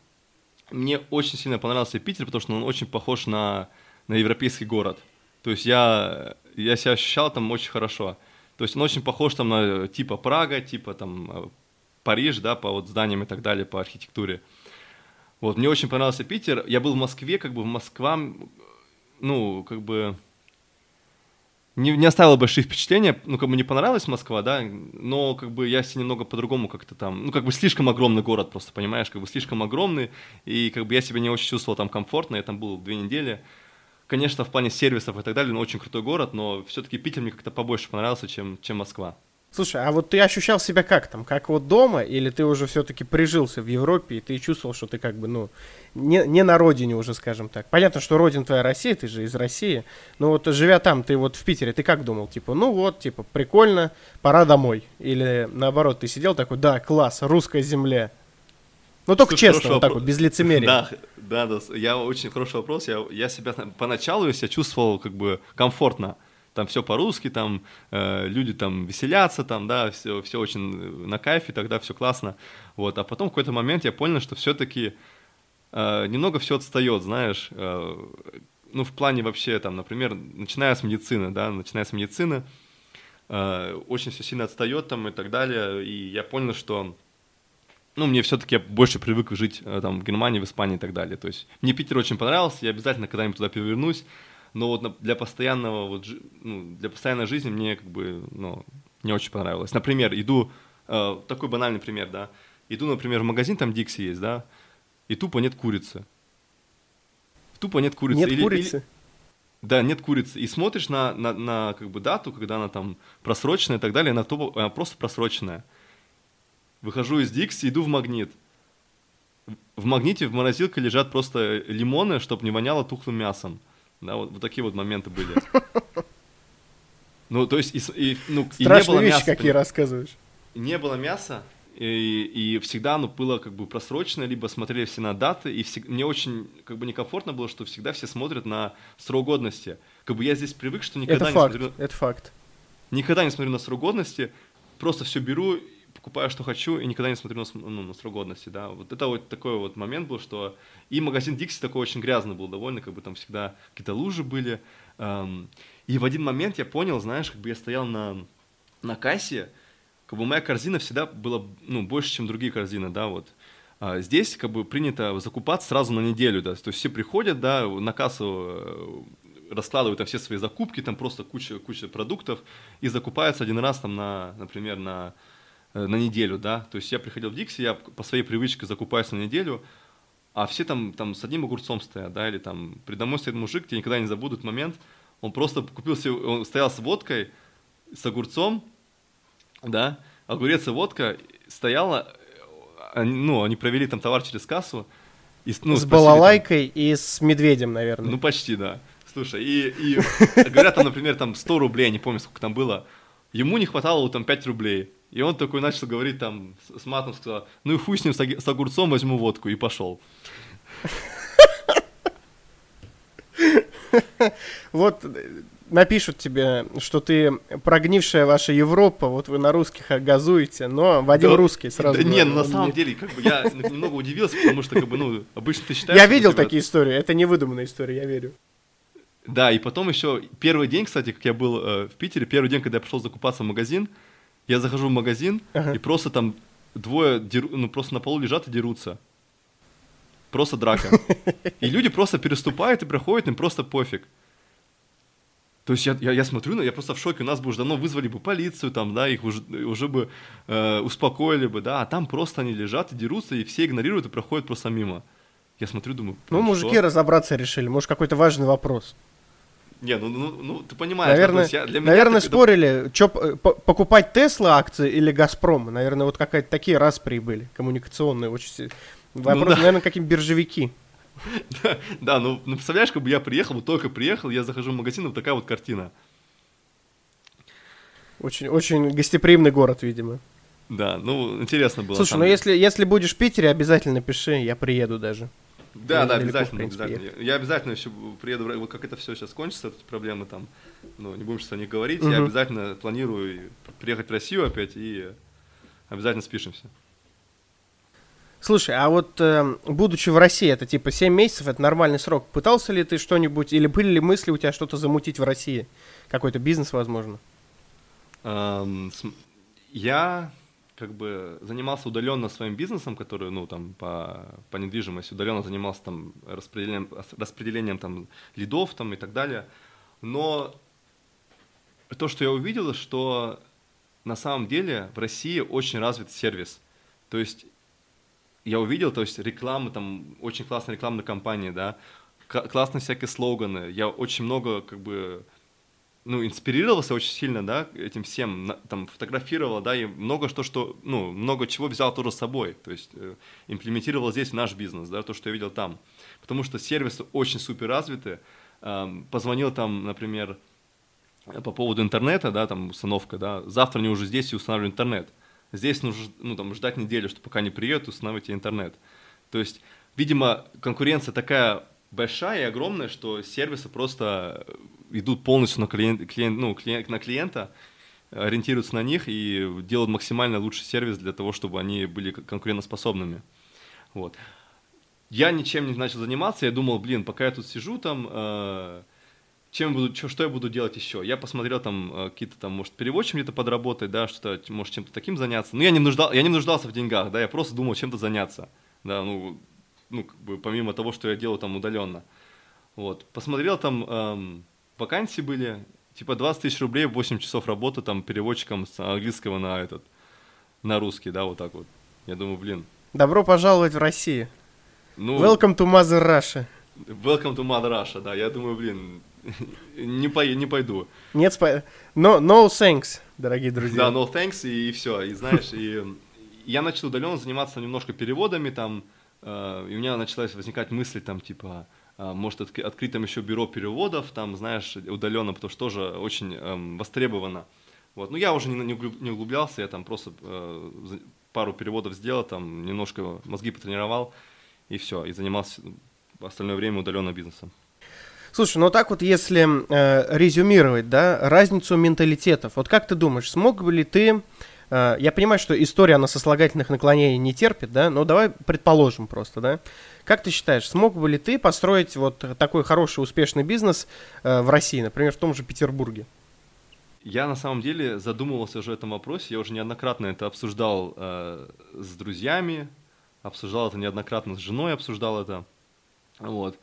B: Мне очень сильно понравился Питер, потому что он очень похож на, на европейский город. То есть я, я себя ощущал там очень хорошо. То есть он очень похож там на типа Прага, типа там э, Париж, да, по вот зданиям и так далее, по архитектуре. Вот, мне очень понравился Питер. Я был в Москве, как бы в Москва, ну, как бы не, не оставила большие впечатления, ну, как бы не понравилась Москва, да, но как бы я себе немного по-другому как-то там, ну, как бы слишком огромный город просто, понимаешь, как бы слишком огромный, и как бы я себя не очень чувствовал там комфортно, я там был две недели, конечно, в плане сервисов и так далее, он очень крутой город, но все-таки Питер мне как-то побольше понравился, чем, чем Москва.
A: Слушай, а вот ты ощущал себя как там? Как вот дома? Или ты уже все-таки прижился в Европе, и ты чувствовал, что ты как бы, ну, не, не на родине уже, скажем так? Понятно, что родина твоя Россия, ты же из России. Но вот живя там, ты вот в Питере, ты как думал? Типа, ну вот, типа, прикольно, пора домой. Или наоборот, ты сидел такой, да, класс, русская земля. Ну, только Слушай, честно, вот так вот, без лицемерия.
B: Да, да, да, я очень хороший вопрос. Я, я себя поначалу я себя чувствовал как бы комфортно. там все по-русски, там э, люди там веселятся, там, да, все, все очень на кайфе, тогда все классно, вот, а потом в какой-то момент я понял, что все-таки э, немного все отстает, знаешь, э, ну, в плане вообще, там, например, начиная с медицины, да, начиная с медицины, э, очень все сильно отстает там и так далее, и я понял, что ну, мне все-таки больше привык жить э, там в Германии, в Испании и так далее. То есть мне Питер очень понравился, я обязательно когда-нибудь туда перевернусь, но вот для постоянного вот ну, для постоянной жизни мне как бы ну не очень понравилось. Например, иду э, такой банальный пример, да, иду, например, в магазин, там Дикси есть, да, и тупо нет курицы. Тупо нет курицы.
A: Нет или, курицы. Или,
B: да, нет курицы. И смотришь на, на, на как бы дату, когда она там просроченная и так далее, она, тупо, она просто просроченная. Выхожу из Дикси, иду в магнит. В магните в морозилке лежат просто лимоны, чтобы не воняло тухлым мясом. Да, вот, вот такие вот моменты были. Ну, то есть, и, и, ну,
A: и не было вещи, мяса. какие рассказываешь.
B: Не было мяса, и, и всегда оно было как бы просрочено, либо смотрели все на даты, и всег... мне очень как бы некомфортно было, что всегда все смотрят на срок годности. Как бы я здесь привык, что никогда
A: это
B: не
A: факт,
B: смотрю...
A: Это факт.
B: Никогда не смотрю на срок годности, просто все беру покупаю, что хочу, и никогда не смотрю на, ну, на срок годности, да. Вот это вот такой вот момент был, что и магазин Дикси такой очень грязный был довольно, как бы там всегда какие-то лужи были. Эм, и в один момент я понял, знаешь, как бы я стоял на, на кассе, как бы моя корзина всегда была, ну, больше, чем другие корзины, да, вот. А здесь как бы принято закупаться сразу на неделю, да, то есть все приходят, да, на кассу э, раскладывают там все свои закупки, там просто куча, куча продуктов и закупаются один раз там на, например, на на неделю, да, то есть я приходил в Дикси, я по своей привычке закупаюсь на неделю, а все там, там с одним огурцом стоят, да, или там при домой стоит мужик, тебе никогда не забудут момент, он просто купил себе, он стоял с водкой, с огурцом, да, огурец и водка стояла, они, ну, они провели там товар через кассу.
A: И, ну, с балалайкой там, и с медведем, наверное.
B: Ну, почти, да. Слушай, и, и говорят там, например, там 100 рублей, не помню, сколько там было, ему не хватало там 5 рублей. И он такой начал говорить там с, матом, сказал, ну и хуй с ним, с огурцом возьму водку, и пошел.
A: Вот напишут тебе, что ты прогнившая ваша Европа, вот вы на русских газуете, но Вадим да, русский сразу.
B: Да нет, ну, на самом деле, как бы я немного удивился, потому что, как бы, ну, обычно ты считаешь...
A: Я видел такие истории, это не выдуманная история, я верю.
B: Да, и потом еще первый день, кстати, как я был э, в Питере, первый день, когда я пошел закупаться в магазин, я захожу в магазин, ага. и просто там двое, деру, ну, просто на полу лежат и дерутся. Просто драка. И люди просто переступают и проходят, им просто пофиг. То есть я, я, я смотрю, я просто в шоке, у нас бы уже давно вызвали бы полицию, там, да, их уже, уже бы э, успокоили бы, да, а там просто они лежат и дерутся, и все игнорируют и проходят просто мимо. Я смотрю, думаю,
A: ну, мужики что? разобраться решили, может, какой-то важный вопрос.
B: Не, ну, ну, ну ты понимаешь,
A: наверное, да, я, для меня наверное это, спорили, что покупать Тесла акции или Газпром. Наверное, вот какая-то такие распри были, коммуникационные. Очень... Вопрос, ну, да. наверное, какие биржевики.
B: Да, да ну, ну представляешь, как бы я приехал, вот только приехал, я захожу в магазин, вот такая вот картина.
A: Очень, очень гостеприимный город, видимо.
B: Да, ну интересно было.
A: Слушай, ну если, если будешь в Питере, обязательно пиши, я приеду даже.
B: Да, да, обязательно, принципе, обязательно. Я, я обязательно еще приеду, вот как это все сейчас кончится, эти проблемы там, ну, не будем сейчас о них говорить, угу. я обязательно планирую приехать в Россию опять и обязательно спишемся.
A: Слушай, а вот э, будучи в России, это типа 7 месяцев, это нормальный срок. Пытался ли ты что-нибудь, или были ли мысли у тебя что-то замутить в России? Какой-то бизнес, возможно?
B: Эм, я как бы занимался удаленно своим бизнесом, который, ну, там, по, по недвижимости, удаленно занимался там распределением, распределением там лидов там и так далее. Но то, что я увидел, что на самом деле в России очень развит сервис. То есть я увидел, то есть рекламы, там очень классные рекламные кампании, да, классные всякие слоганы. Я очень много как бы ну, инспирировался очень сильно, да, этим всем, там, фотографировал, да, и много что, что, ну, много чего взял тоже с собой, то есть э, имплементировал здесь в наш бизнес, да, то, что я видел там, потому что сервисы очень супер развиты, э, позвонил там, например, по поводу интернета, да, там, установка, да, завтра они уже здесь и устанавливают интернет, здесь нужно, ну, там, ждать неделю, что пока не приедут, устанавливайте интернет, то есть, видимо, конкуренция такая большая и огромная, что сервисы просто идут полностью на, клиент, клиент, ну, клиент, на клиента, ориентируются на них и делают максимально лучший сервис для того, чтобы они были конкурентоспособными. Вот. Я ничем не начал заниматься, я думал, блин, пока я тут сижу там, э, чем буду, что, что я буду делать еще? Я посмотрел там э, какие-то там, может, переводчиком где-то подработать, да, что-то, может, чем-то таким заняться. Но я не, нуждал, я не нуждался в деньгах, да, я просто думал чем-то заняться, да, ну, ну, как бы помимо того, что я делаю там удаленно. Вот, посмотрел там, эм, вакансии были, типа 20 тысяч рублей, 8 часов работы там переводчиком с английского на этот, на русский, да, вот так вот. Я думаю, блин.
A: Добро пожаловать в Россию. Ну, Welcome to Mother Russia.
B: Welcome to Mother Russia, да. Я думаю, блин, не, по, не пойду.
A: Нет, спа... no, no thanks, дорогие друзья.
B: Да, no thanks, и, и все. И знаешь, и я начал удаленно заниматься немножко переводами там, э, и у меня началась возникать мысли там, типа, может от, открыть там еще бюро переводов, там, знаешь, удаленно, потому что тоже очень э, востребовано. Вот. Ну, я уже не, не углублялся, я там просто э, пару переводов сделал, там, немножко мозги потренировал, и все, и занимался остальное время удаленно бизнесом.
A: Слушай, ну так вот, если э, резюмировать, да, разницу менталитетов, вот как ты думаешь, смог бы ли ты, я понимаю, что история, она сослагательных наклонений не терпит, да, но давай предположим просто, да, как ты считаешь, смог бы ли ты построить вот такой хороший, успешный бизнес э, в России, например, в том же Петербурге?
B: Я на самом деле задумывался уже о этом вопросе, я уже неоднократно это обсуждал э, с друзьями, обсуждал это неоднократно с женой, обсуждал это, вот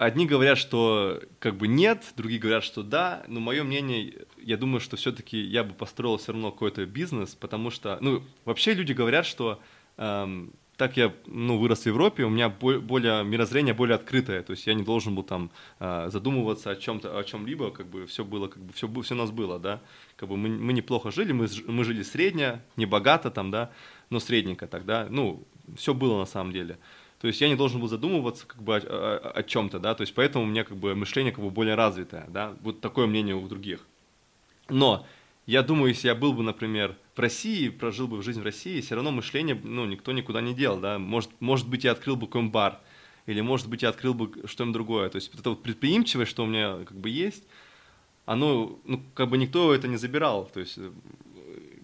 B: одни говорят, что как бы нет, другие говорят, что да, но мое мнение, я думаю, что все-таки я бы построил все равно какой-то бизнес, потому что, ну, вообще люди говорят, что эм, так я, ну, вырос в Европе, у меня более, мирозрение более открытое, то есть я не должен был там э, задумываться о чем-то, о чем-либо, как бы все было, как бы все, все у нас было, да, как бы мы, мы неплохо жили, мы, мы жили средне, не богато там, да, но средненько тогда, ну, все было на самом деле. То есть я не должен был задумываться как бы о, о, о чем-то, да, то есть поэтому у меня как бы мышление как бы более развитое, да, вот такое мнение у других. Но я думаю, если я был бы, например, в России, прожил бы жизнь в России, все равно мышление, ну, никто никуда не делал, да, может, может быть, я открыл бы какой-нибудь бар, или, может быть, я открыл бы что-нибудь другое, то есть вот это вот предприимчивость, что у меня как бы есть, оно, ну, как бы никто это не забирал, то есть, э,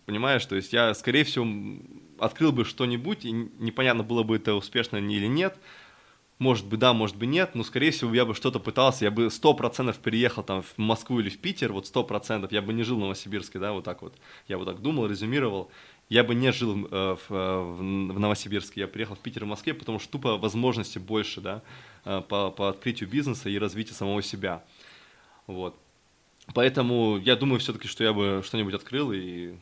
B: понимаешь, то есть я, скорее всего, открыл бы что-нибудь, и непонятно было бы это успешно или нет, может быть, да, может быть, нет, но, скорее всего, я бы что-то пытался, я бы сто процентов переехал там в Москву или в Питер, вот сто процентов, я бы не жил в Новосибирске, да, вот так вот, я вот так думал, резюмировал, я бы не жил э, в, э, в Новосибирске, я приехал в Питер и в Москве, потому что тупо возможности больше, да, э, по, по открытию бизнеса и развитию самого себя, вот. Поэтому я думаю все-таки, что я бы что-нибудь открыл и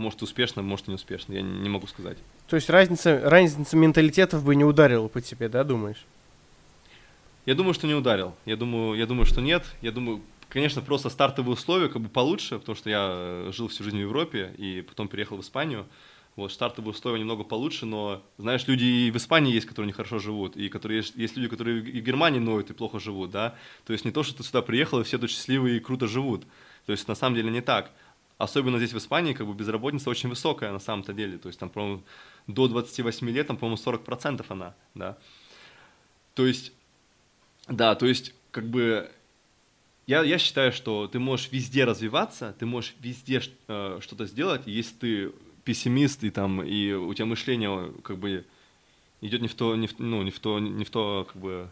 B: может успешно, может не успешно, я не могу сказать.
A: То есть разница, разница менталитетов бы не ударила по тебе, да, думаешь?
B: Я думаю, что не ударил. Я думаю, я думаю, что нет. Я думаю, конечно, просто стартовые условия как бы получше, потому что я э, жил всю жизнь в Европе и потом переехал в Испанию. Вот, стартовые условия немного получше, но, знаешь, люди и в Испании есть, которые нехорошо живут, и которые, есть, есть люди, которые и в Германии ноют и плохо живут, да. То есть не то, что ты сюда приехал, и все тут счастливые и круто живут. То есть на самом деле не так особенно здесь в Испании, как бы безработица очень высокая на самом-то деле, то есть там, по-моему, до 28 лет, там, по-моему, 40% она, да. То есть, да, то есть, как бы, я, я считаю, что ты можешь везде развиваться, ты можешь везде э, что-то сделать, если ты пессимист, и там, и у тебя мышление, как бы, идет не в то, не в, ну, не в то, не в то, как бы,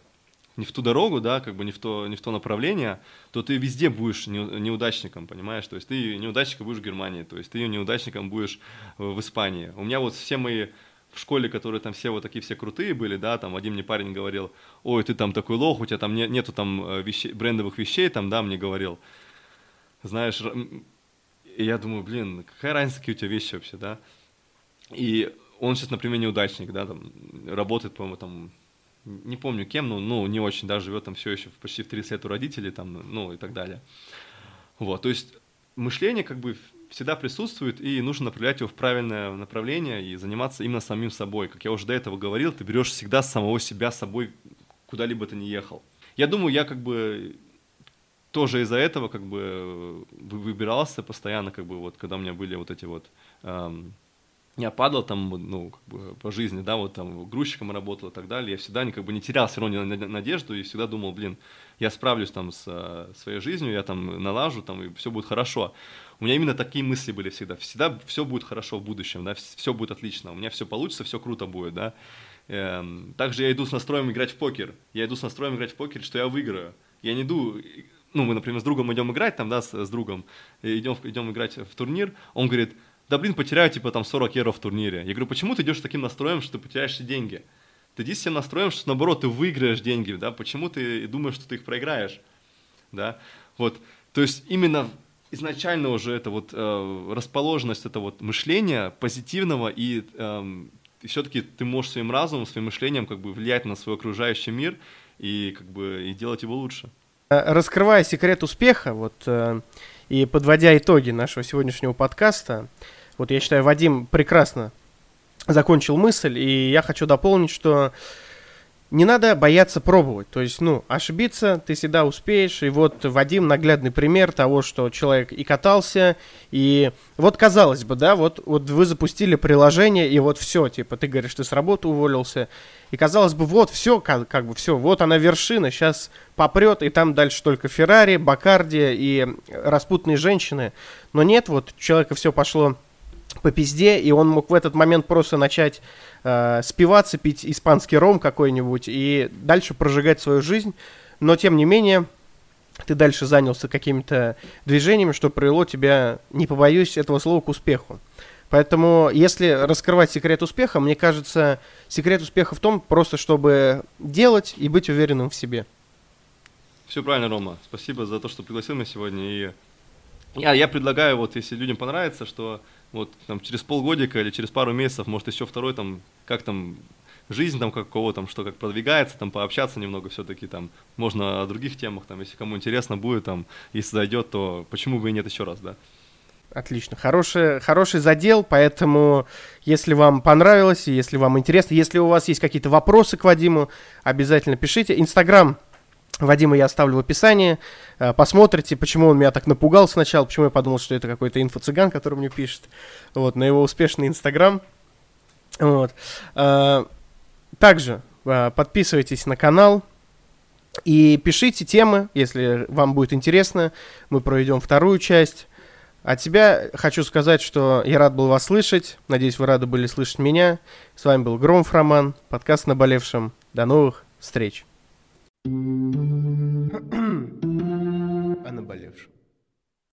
B: не в ту дорогу, да, как бы не в то, не в то направление, то ты везде будешь неудачником, понимаешь? То есть ты неудачником будешь в Германии, то есть ты неудачником будешь в Испании. У меня вот все мои в школе, которые там все вот такие все крутые были, да, там один мне парень говорил, ой, ты там такой лох, у тебя там не, нету там э, вещей, брендовых вещей, там, да, мне говорил. Знаешь, и я думаю, блин, какая разница, какие у тебя вещи вообще, да? И он сейчас, например, неудачник, да, там, работает, по-моему, там, не помню кем, но ну, не очень, да, живет там все еще почти в 30 лет у родителей, там, ну и так далее. Вот, то есть мышление как бы всегда присутствует, и нужно направлять его в правильное направление и заниматься именно самим собой. Как я уже до этого говорил, ты берешь всегда самого себя с собой, куда-либо ты не ехал. Я думаю, я как бы тоже из-за этого как бы выбирался постоянно, как бы вот, когда у меня были вот эти вот эм, я падал там, ну, как бы по жизни, да, вот там грузчиком работал и так далее, я всегда как бы не терял все равно надежду и всегда думал, блин, я справлюсь там с своей жизнью, я там налажу, там, и все будет хорошо. У меня именно такие мысли были всегда. Всегда все будет хорошо в будущем, да, все будет отлично, у меня все получится, все круто будет, да. Эм, также я иду с настроем играть в покер. Я иду с настроем играть в покер, что я выиграю. Я не иду, ну, мы, например, с другом идем играть, там, да, с, с другом, идем, идем играть в турнир, он говорит, да блин, потеряю типа там 40 евро в турнире. Я говорю, почему ты идешь с таким настроем, что ты потеряешь деньги? Ты иди с тем настроем, что наоборот ты выиграешь деньги, да, почему ты думаешь, что ты их проиграешь, да, вот, то есть именно изначально уже это вот э, расположенность, это вот мышления позитивного и э, все-таки ты можешь своим разумом, своим мышлением как бы влиять на свой окружающий мир и как бы и делать его лучше.
A: Э, раскрывая секрет успеха, вот э, и подводя итоги нашего сегодняшнего подкаста, вот я считаю, Вадим прекрасно закончил мысль, и я хочу дополнить, что не надо бояться пробовать. То есть, ну, ошибиться ты всегда успеешь. И вот Вадим наглядный пример того, что человек и катался, и вот казалось бы, да, вот, вот вы запустили приложение, и вот все, типа, ты говоришь, ты с работы уволился, и казалось бы, вот все, как, как бы все, вот она вершина, сейчас попрет, и там дальше только Феррари, Бакарди и распутные женщины. Но нет, вот у человека все пошло по пизде, и он мог в этот момент просто начать э, спиваться, пить испанский ром какой-нибудь и дальше прожигать свою жизнь. Но, тем не менее, ты дальше занялся какими-то движениями, что привело тебя, не побоюсь этого слова, к успеху. Поэтому, если раскрывать секрет успеха, мне кажется, секрет успеха в том, просто чтобы делать и быть уверенным в себе.
B: Все правильно, Рома. Спасибо за то, что пригласил меня сегодня. И я, я предлагаю, вот если людям понравится, что вот там через полгодика или через пару месяцев, может еще второй там, как там жизнь там какого там, что как продвигается, там пообщаться немного все-таки там, можно о других темах, там, если кому интересно будет, там, если зайдет, то почему бы и нет еще раз, да.
A: Отлично. Хороший, хороший задел, поэтому если вам понравилось, если вам интересно, если у вас есть какие-то вопросы к Вадиму, обязательно пишите. Инстаграм Вадима я оставлю в описании. Э, посмотрите, почему он меня так напугал сначала, почему я подумал, что это какой-то инфо-цыган, который мне пишет. Вот, на его успешный Инстаграм. Вот. Э, также э, подписывайтесь на канал и пишите темы, если вам будет интересно. Мы проведем вторую часть. От себя хочу сказать, что я рад был вас слышать. Надеюсь, вы рады были слышать меня. С вами был Громов Роман, подкаст «Наболевшим». До новых встреч! о наболевшем.